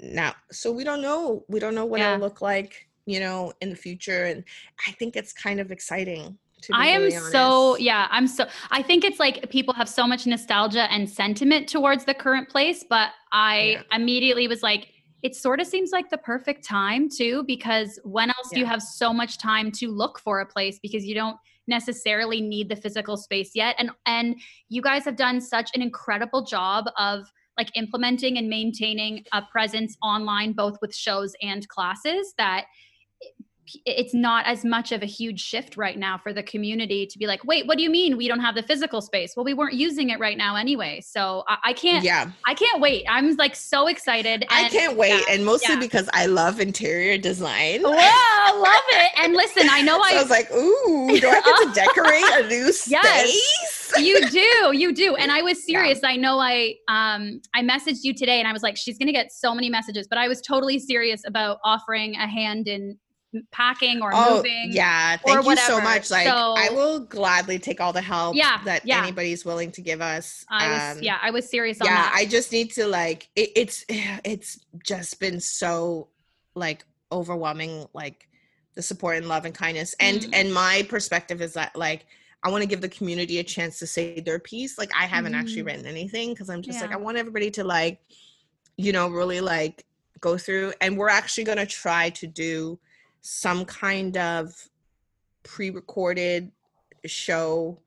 Now so we don't know we don't know what Yeah. it'll look like you know in the future and i think it's kind of exciting to be I am really so yeah, I'm so I think it's like people have so much nostalgia and sentiment towards the current place, but I immediately was like it sort of seems like the perfect time too because when else do you have so much time to look for a place? Because you don't necessarily need the physical space yet and and you guys have done such an incredible job of like implementing and maintaining a presence online both with shows and classes that it's not as much of a huge shift right now for the community to be like, wait, what do you mean we don't have the physical space? Well, we weren't using it right now anyway. So I, I can't, yeah, I can't wait. I'm like so excited. I can't wait. Yeah, and mostly yeah. because I love interior design. Wow, love it. And listen, I know so I, I was like, ooh, do I get to decorate a new space? Yes, you do, you do. And I was serious. Yeah. I know I, um, I messaged you today and I was like, she's going to get so many messages, but I was totally serious about offering a hand in packing or oh, moving. Yeah, thank you so much. Like so, I will gladly take all the help yeah, that yeah. anybody's willing to give us. I was um, yeah, I was serious yeah, that. I just need to like it, it's it's just been so like overwhelming like the support and love and kindness. And mm-hmm. and my perspective is that like I want to give the community a chance to say their piece. Like I haven't mm-hmm. actually written anything because I'm just yeah. like I want everybody to like you know really like go through and we're actually going to try to do some kind of pre-recorded show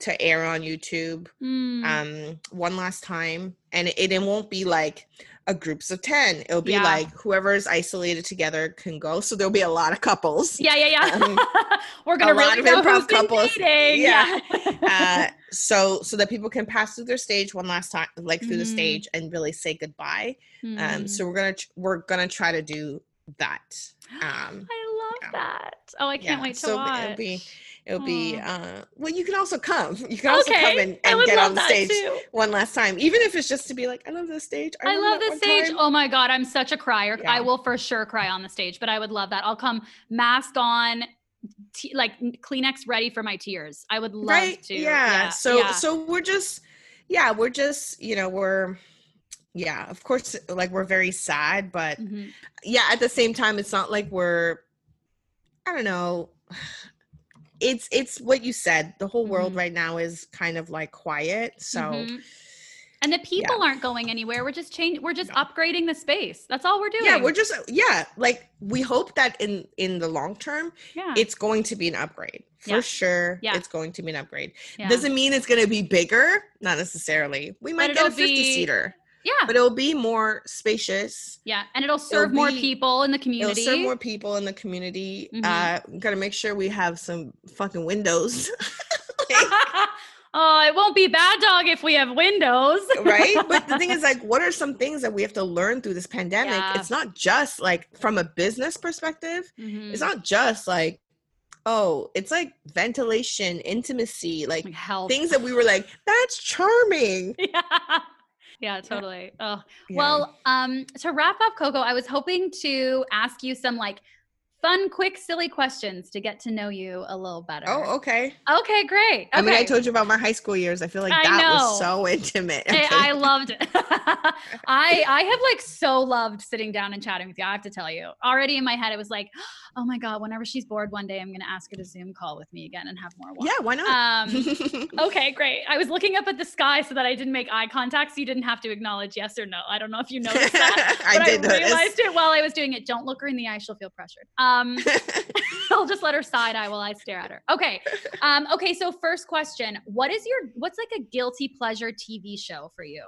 to air on YouTube mm. um one last time and it, it won't be like a groups of 10 it'll be yeah. like whoever's isolated together can go so there'll be a lot of couples yeah yeah yeah um, we're gonna a really know improv couples yeah, yeah. uh, so so that people can pass through their stage one last time like through mm. the mm-hmm. stage and really say goodbye mm. um so we're gonna we're gonna try to do that um, I love yeah. that. Oh, I can't yeah. wait to so watch. It'll be, it'll be. Uh, well, you can also come. You can also okay. come and, and get on the stage too. one last time, even if it's just to be like, I love this stage. I, I love this stage. Time. Oh my god, I'm such a crier. Yeah. I will for sure cry on the stage, but I would love that. I'll come mask on. T- like Kleenex ready for my tears. I would love right? to. Yeah. So so we're just yeah, we're just, you know, we're yeah of course like we're very sad but mm-hmm. yeah at the same time it's not like we're i don't know it's it's what you said the whole world mm-hmm. right now is kind of like quiet so mm-hmm. and the people yeah. aren't going anywhere we're just changing we're just no. upgrading the space that's all we're doing yeah we're just yeah like we hope that in in the long term yeah it's going to be an upgrade for yeah. sure yeah. it's going to be an upgrade yeah. doesn't mean it's going to be bigger not necessarily we might get a 50 be, seater yeah. But it'll be more spacious. Yeah. And it'll serve it'll more be, people in the community. It'll serve more people in the community. Mm-hmm. Uh gotta make sure we have some fucking windows. oh, it won't be bad dog if we have windows. right? But the thing is like what are some things that we have to learn through this pandemic? Yeah. It's not just like from a business perspective. Mm-hmm. It's not just like oh, it's like ventilation, intimacy, like, like things that we were like, that's charming. Yeah yeah totally oh yeah. well um to wrap up coko i was hoping to ask you some like fun, quick, silly questions to get to know you a little better. Oh, okay. Okay, great. Okay. I mean, I told you about my high school years. I feel like I that know. was so intimate. I, I loved it. I I have like so loved sitting down and chatting with you. I have to tell you. Already in my head, it was like, oh my god, whenever she's bored one day, I'm gonna ask her to Zoom call with me again and have more. Wine. Yeah, why not? Um, okay, great. I was looking up at the sky so that I didn't make eye contact, so you didn't have to acknowledge yes or no. I don't know if you noticed that, but I, did I realized it while I was doing it. Don't look her in the eye; she'll feel pressured. Um, I'll just let her side eye while I stare at her. Okay. Um, okay. So first question: What is your what's like a guilty pleasure TV show for you?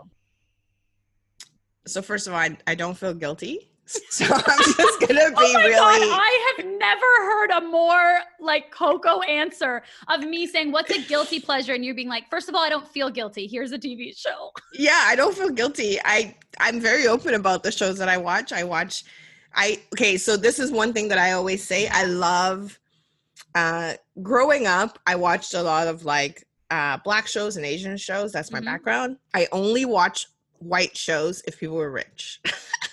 So first of all, I, I don't feel guilty. So I'm just gonna oh be oh really. God, I have never heard a more like Coko answer of me saying, "What's a guilty pleasure?" and you being like, first of all, I don't feel guilty. Here's a TV show." Yeah, I don't feel guilty. I I'm very open about the shows that I watch. I watch I okay, so this is one thing that I always say. I love uh growing up, I watched a lot of like uh black shows and Asian shows. That's my mm-hmm. background. I only watch white shows if people were rich.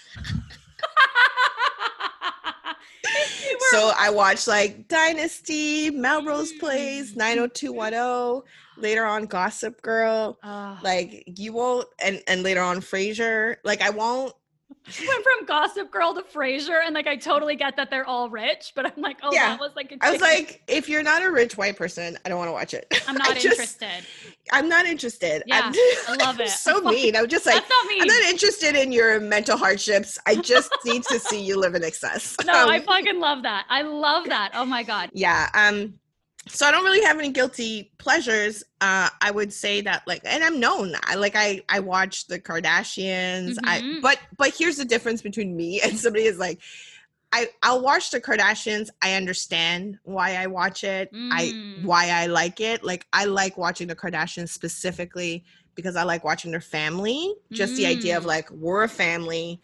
so I watched like Dynasty, Melrose Place, mm-hmm. 90210, later on Gossip Girl. Like you won't and and later on Frasier. Like I won't went from Gossip Girl to Frasier, and like I totally get that they're all rich, but I'm like, oh, yeah. that was like. I was like, if you're not a rich white person, I don't want to watch it. I'm not interested. I'm not interested. Yeah, I'm, I love it. so mean. I'm just like, That's not mean. I'm not interested in your mental hardships. I just need to see you live in excess. No, um, I fucking love that. I love that. Oh my god. Yeah. Um. So I don't really have any guilty pleasures. Uh, I would say that like, and I'm known. I like I I watch the Kardashians. I Mhm. but but here's the difference between me and somebody is like, I I'll watch the Kardashians. I understand why I watch it. I Mm. why I like it. Like I like watching the Kardashians specifically because I like watching their family. Just the idea of Mm. like we're a family.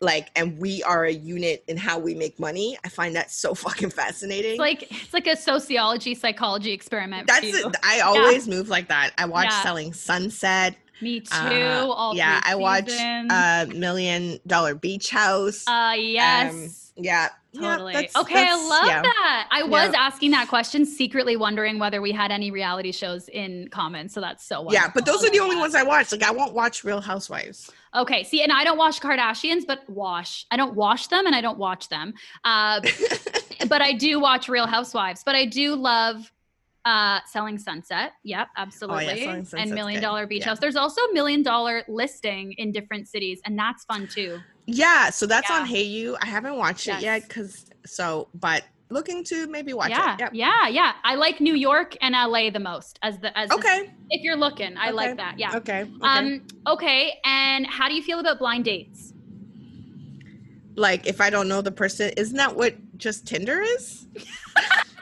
Like and we are a unit in how we make money. I find that so fucking fascinating. It's like it's like a sociology psychology experiment. That's it. I always move like that. I watch Yeah. Selling Sunset. Me too. uh, all yeah, I watch uh, Million Dollar Beach House. Uh yes. um, yeah, yeah, Totally. that's- okay, I love yeah. that. I was Yeah. asking that question secretly wondering whether we had any reality shows in common. So that's so Yeah, but those are the only ones I watch. Like I won't watch Real Housewives. Okay. See, and I don't watch Kardashians, but wash. I don't wash them and I don't watch them. Uh, but I do watch Real Housewives. But I do love uh selling sunset yep absolutely Oh, Selling and million Dollar beach Yeah. house there's also million dollar listing in different cities and that's fun too yeah, so that's on Yeah. Hey You. I haven't watched it yet because so, but looking to maybe watch yeah it. Yep. yeah yeah i like new york and la the most as the as the- Okay. if you're looking i like that yeah Okay. Okay. um okay and how do you feel about blind dates like if I don't know the person, isn't that what just Tinder is?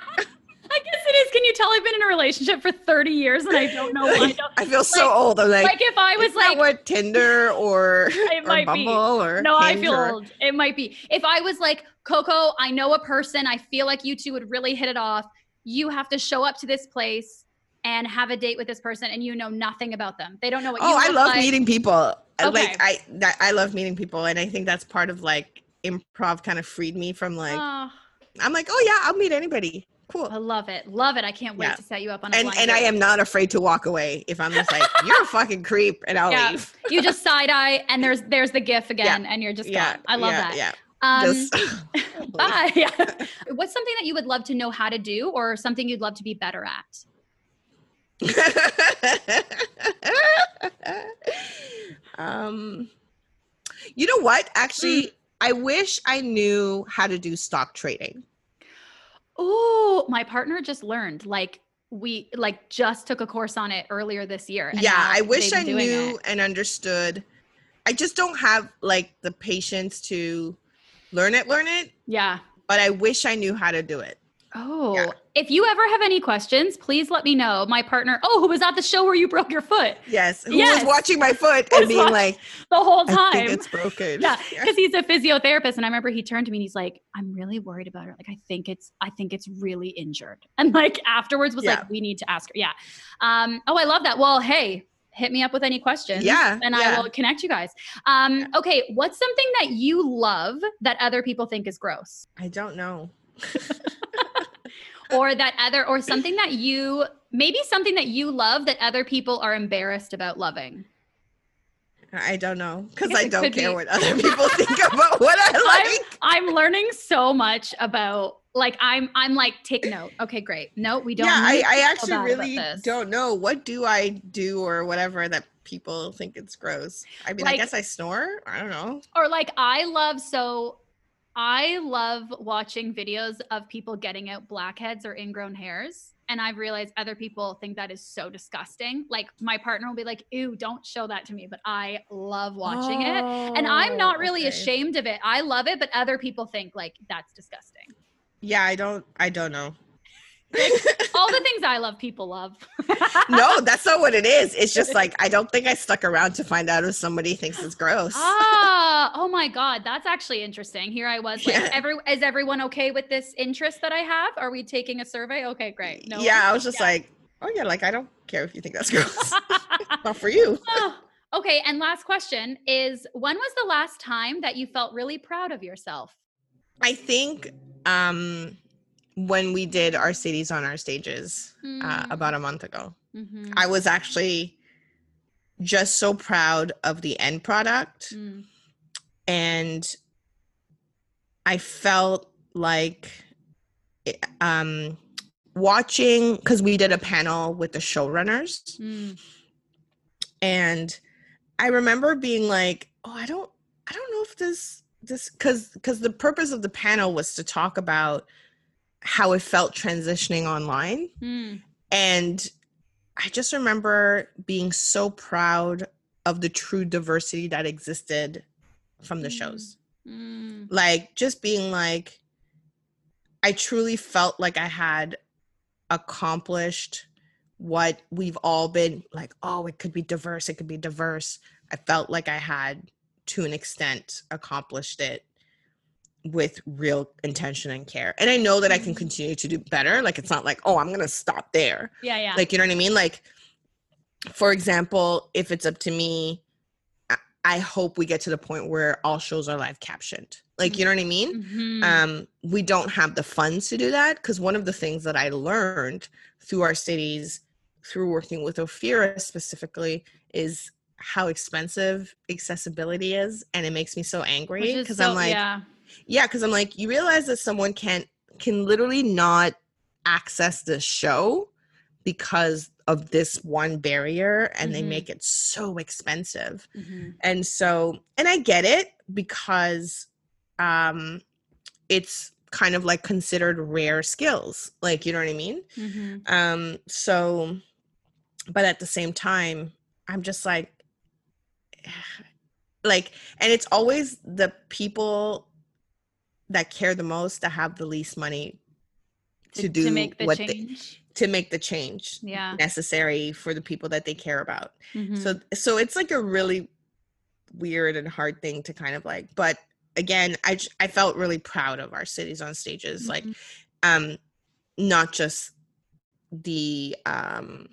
i guess it is can you tell i've been in a relationship for 30 years and i don't know why I feel so old. I'm like, like if i was like what Tinder or, It or might be. Bumble or no i feel or- old it might be if i was like coko i know a person i feel like you two would really hit it off you have to show up to this place and have a date with this person and you know nothing about them they don't know what oh, you Oh, I love like. meeting people. Okay. Like I that, I love meeting people and I think that's part of like improv kind of freed me from like Oh, I'm like, "Oh yeah, I'll meet anybody." Cool. i love it love it i can't wait Yeah. to set you up on a And and I am not afraid to walk away if I'm just like, "You're a fucking creep," and I'll Yeah. leave. you just side eye and there's there's the gif again and you're just Yeah. gone. I love yeah, that. Yeah. Um, Just bye. Yeah. What's something that you would love to know how to do or something you'd love to be better at? um you know what actually Mm. i wish i knew how to do stock trading Oh, my partner just learned. Like we like just took a course on it earlier this year. and yeah i wish i knew it. and understood i just don't have like the patience to learn it learn it Yeah. but i wish i knew how to do it Oh, if you ever have any questions, please let me know. My partner, oh, who was at the show where you broke your foot yes who Yes. was watching my foot and being like the whole i time. think it's broken yeah, because he's a physiotherapist, and I remember he turned to me and he's like, "I'm really worried about her. Like, I think it's, I think it's really injured." And like afterwards was Yeah. like, "We need to ask her." Yeah. Um. Oh, I love that. Well, hey, hit me up with any questions. Yeah, and I will connect you guys. Um. Okay. What's something that you love that other people think is gross, i don't know or that other, or something that you maybe something that you love that other people are embarrassed about loving? i don't know because i don't care be- what other people think about what i like I'm learning so much about like I'm I'm like take note. Okay, great. No, we don't. yeah i, I actually really don't know what do i do or whatever that people think it's gross i mean i guess i snore i don't know Or like I love so I love watching videos of people getting out blackheads or ingrown hairs. And I've realized other people think that is so disgusting. Like my partner will be like, ew, don't show that to me. But I love watching it. And I'm oh, not Oh, really okay. ashamed of it. I love it, but other people think like that's disgusting. yeah i don't i don't know All the things I love, people love. no that's not what it is it's just like i don't think i stuck around to find out if somebody thinks it's gross ah, oh my God, that's actually interesting. Here I was like, Yeah. every is everyone okay with this interest that I have? Are we taking a survey? Okay, great. No. yeah i was just Yeah. like oh yeah like i don't care if you think that's gross not for you Oh, okay, and last question is when was the last time that you felt really proud of yourself? i think um when we did our cities on our stages uh, Hmm. about a month ago Mhm. I was actually just so proud of the end product. Mm. And I felt like um, watching, because we did a panel with the showrunners. Mm. And I remember being like, oh, I don't, I don't know if this, this, because, because the purpose of the panel was to talk about how it felt transitioning online. Mm. And I just remember being so proud of the true diversity that existed from the shows. Mm. Like just being like, I truly felt like I had accomplished what we've all been like, oh, it could be diverse, it could be diverse. I felt like I had to an extent accomplished it with real intention and care. And I know that I can Mhm. continue to do better. Like it's not like, oh, I'm gonna stop there. Yeah, yeah. Like, you know what I mean? Like, for example, if it's up to me, I- hope we get to the point where all shows are live captioned. Like, you know what I mean? Mhm. um, we don't have the funds to do that because one of the things that I learned through our cities, through working with Ophira specifically, is how expensive accessibility is, and it makes me so angry because so- I'm like, yeah. Yeah, because I'm like, you realize that someone can can literally not access the show because of this one barrier, and they Mhm. make it so expensive Mhm. and so and i get it because um it's kind of like considered rare skills like you know what i mean Mhm. um so but at the same time i'm just like like and it's always the people that care the most that have the least money to, do to make the what they, to make the change yeah. necessary for the people that they care about Mhm. so so it's like a really weird and hard thing to kind of like but again I I felt really proud of our cities on stages like Mhm. um not just the um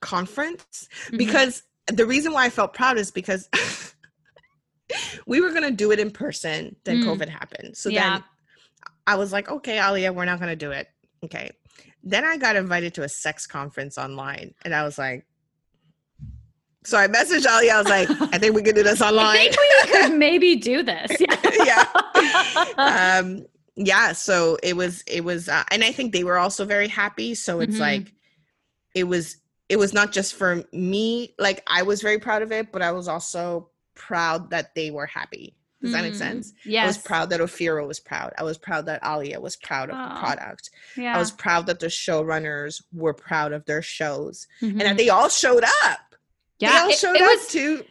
conference Mhm. because the reason why i felt proud is because we were going to do it in person then Mm. covid happened so Yeah. then i was like okay alia we're not going to do it okay then i got invited to a sex conference online and i was like so i messaged alia i was like i think we could do this I online think we could maybe do this. Yeah. yeah um yeah so it was it was uh, and i think they were also very happy so it's Mhm. like it was it was not just for me like i was very proud of it but i was also proud that they were happy does that make Mm, sense Yes. i was proud that ophira was proud i was proud that alia was proud of Aw. the product Yeah. i was proud that the showrunners were proud of their shows and Mhm. that they all showed up Yeah. they all it- showed it up was- to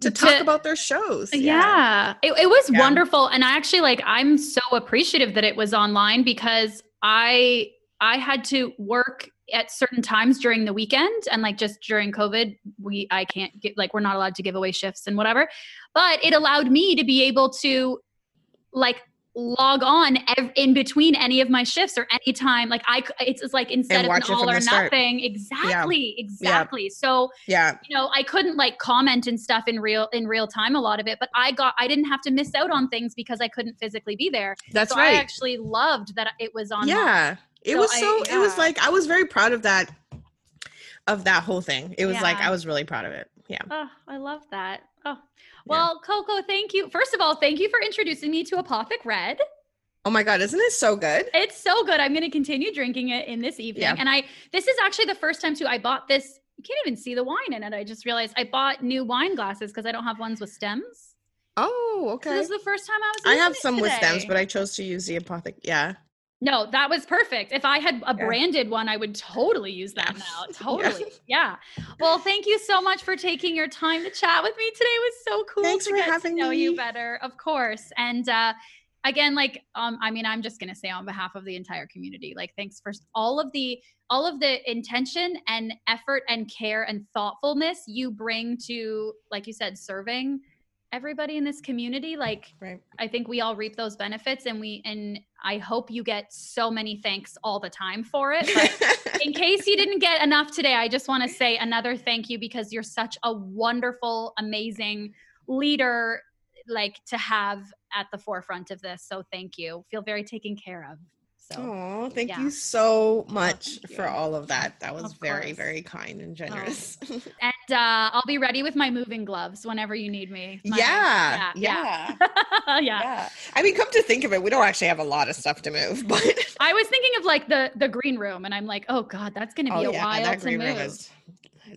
to talk about their shows yeah, It, it was Yeah. wonderful and i actually like i'm so appreciative that it was online because i i had to work at certain times during the weekend and like just during covid we i can't get like we're not allowed to give away shifts and whatever but it allowed me to be able to like log on ev- in between any of my shifts or anytime like i it's, it's like instead of an all or nothing. Exactly exactly. So yeah. you know i couldn't like comment and stuff in real in real time a lot of it but i got i didn't have to miss out on things because i couldn't physically be there. That's so right. i actually loved that it was on yeah it So was I- so it was like i was very proud of that of that whole thing. It was like i was really proud of it. Yeah. Oh i love that. Oh. Well coko thank you. First of all thank you for introducing me to apothic red. Oh my god isn't it so good? It's so good. I'm going to continue drinking it in this evening. Yeah. and i this is actually the first time too i bought this you can't even see the wine in it. I just realized i bought new wine glasses because i don't have ones with stems. Oh so okay. This is the first time i was i have some with stems but i chose to use the apothic yeah No, that was perfect. If I had a Yeah. branded one, I would totally use that Yeah. now. Yeah. Totally. Yeah. Well, thank you so much for taking your time to chat with me today. It was so cool Thanks to for get having to know you better, of course. And uh again, like um, I mean, I'm just gonna say on behalf of the entire community, like thanks for all of the all of the intention and effort and care and thoughtfulness you bring to, like you said, serving everybody in this community. Like right I think we all reap those benefits and we and I hope you get so many thanks all the time for it. But in case you didn't get enough today, I just want to say another thank you because you're such a wonderful, amazing leader like to have at the forefront of this. So thank you. Feel very taken care of. So Oh, thank yeah. you so much for all of that. That was Of very, course. very kind and generous. and uh I'll be ready with my moving gloves whenever you need me. My- yeah, yeah. yeah, yeah. yeah. I mean, come to think of it, we don't actually have a lot of stuff to move, but I was thinking of like the the green room, and I'm like, oh god, that's gonna be oh a yeah, while that to green move. room is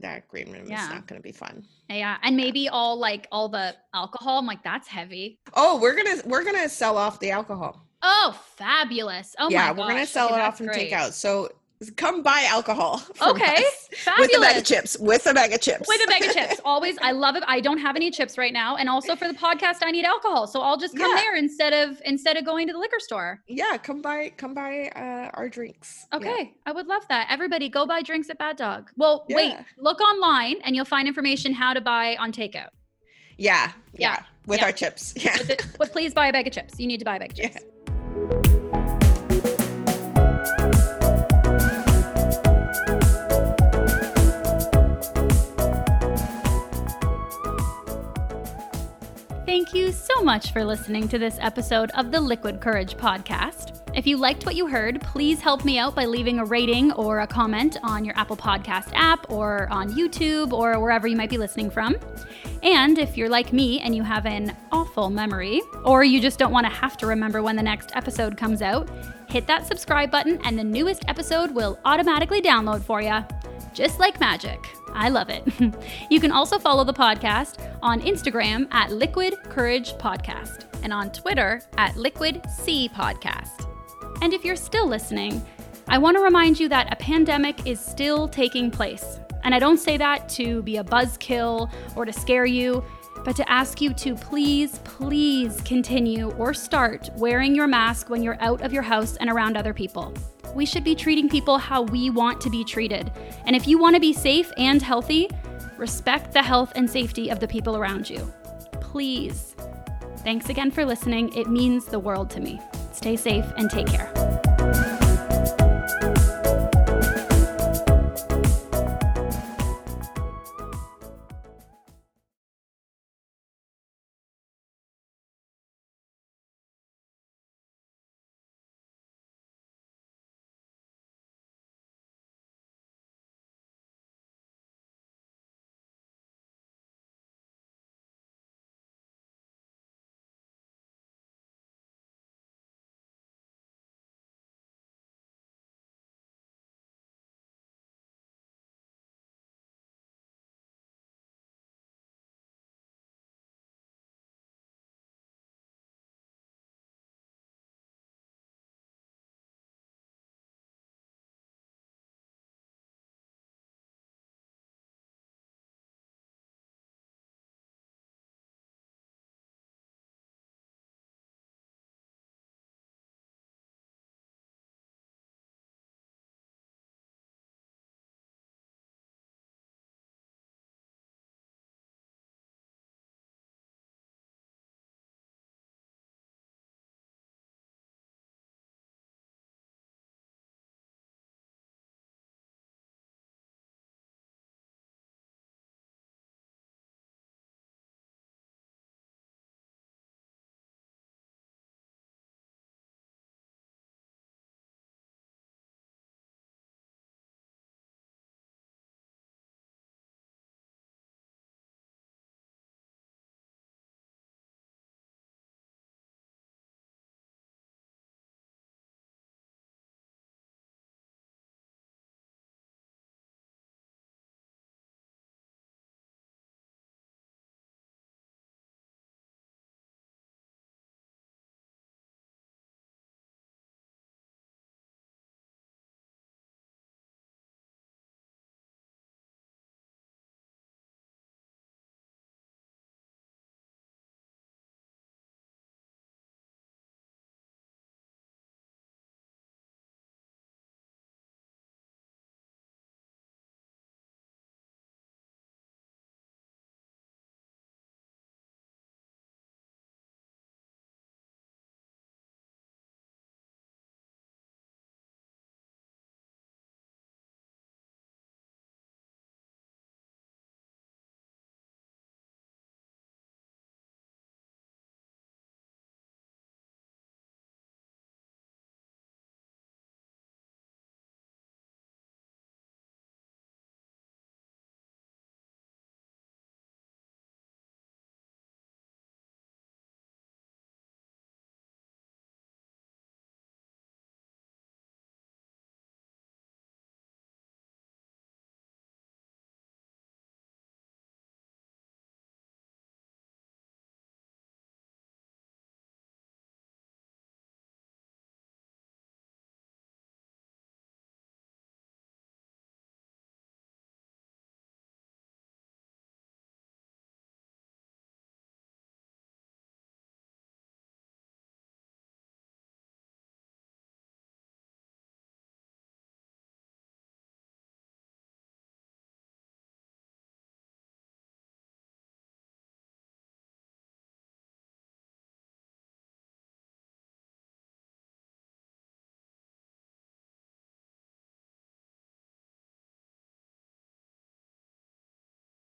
that green room Yeah. is not going to be fun. yeah, and maybe all like all the alcohol. I'm like, that's heavy. Oh, we're gonna we're gonna sell off the alcohol. Oh, fabulous. Oh yeah, my we're gonna sell Okay, it off and great. take out. So come buy alcohol. Okay, fabulous. With a bag of chips. With a bag of chips. With a bag of chips. Always. I love it. I don't have any chips right now. And also for the podcast, I need alcohol. So I'll just come Yeah. there instead of instead of going to the liquor store. yeah, come buy come buy uh, our drinks. Yeah. Okay. I would love that. Everybody go buy drinks at Bad Dog. Well, wait, look online and you'll find information how to buy on takeout. Yeah. Yeah, Yeah. With yeah. our chips. Yeah. With it, but please buy a bag of chips. You need to buy a bag of chips. Thank you so much for listening to this episode of the Liquid Courage podcast. If you liked what you heard, please help me out by leaving a rating or a comment on your Apple Podcast app or on YouTube or wherever you might be listening from. And if you're like me and you have an awful memory, or you just don't want to have to remember when the next episode comes out, hit that subscribe button and the newest episode will automatically download for you. Just like magic. I love it. you can also follow the podcast on Instagram at Liquid Courage Podcast and on Twitter at Liquid C Podcast. And if you're still listening, I want to remind you that a pandemic is still taking place. And I don't say that to be a buzzkill or to scare you, but to ask you to please, please continue or start wearing your mask when you're out of your house and around other people. We should be treating people how we want to be treated. And if you want to be safe and healthy, respect the health and safety of the people around you. Please. Thanks again for listening. It means the world to me. Stay safe and take care.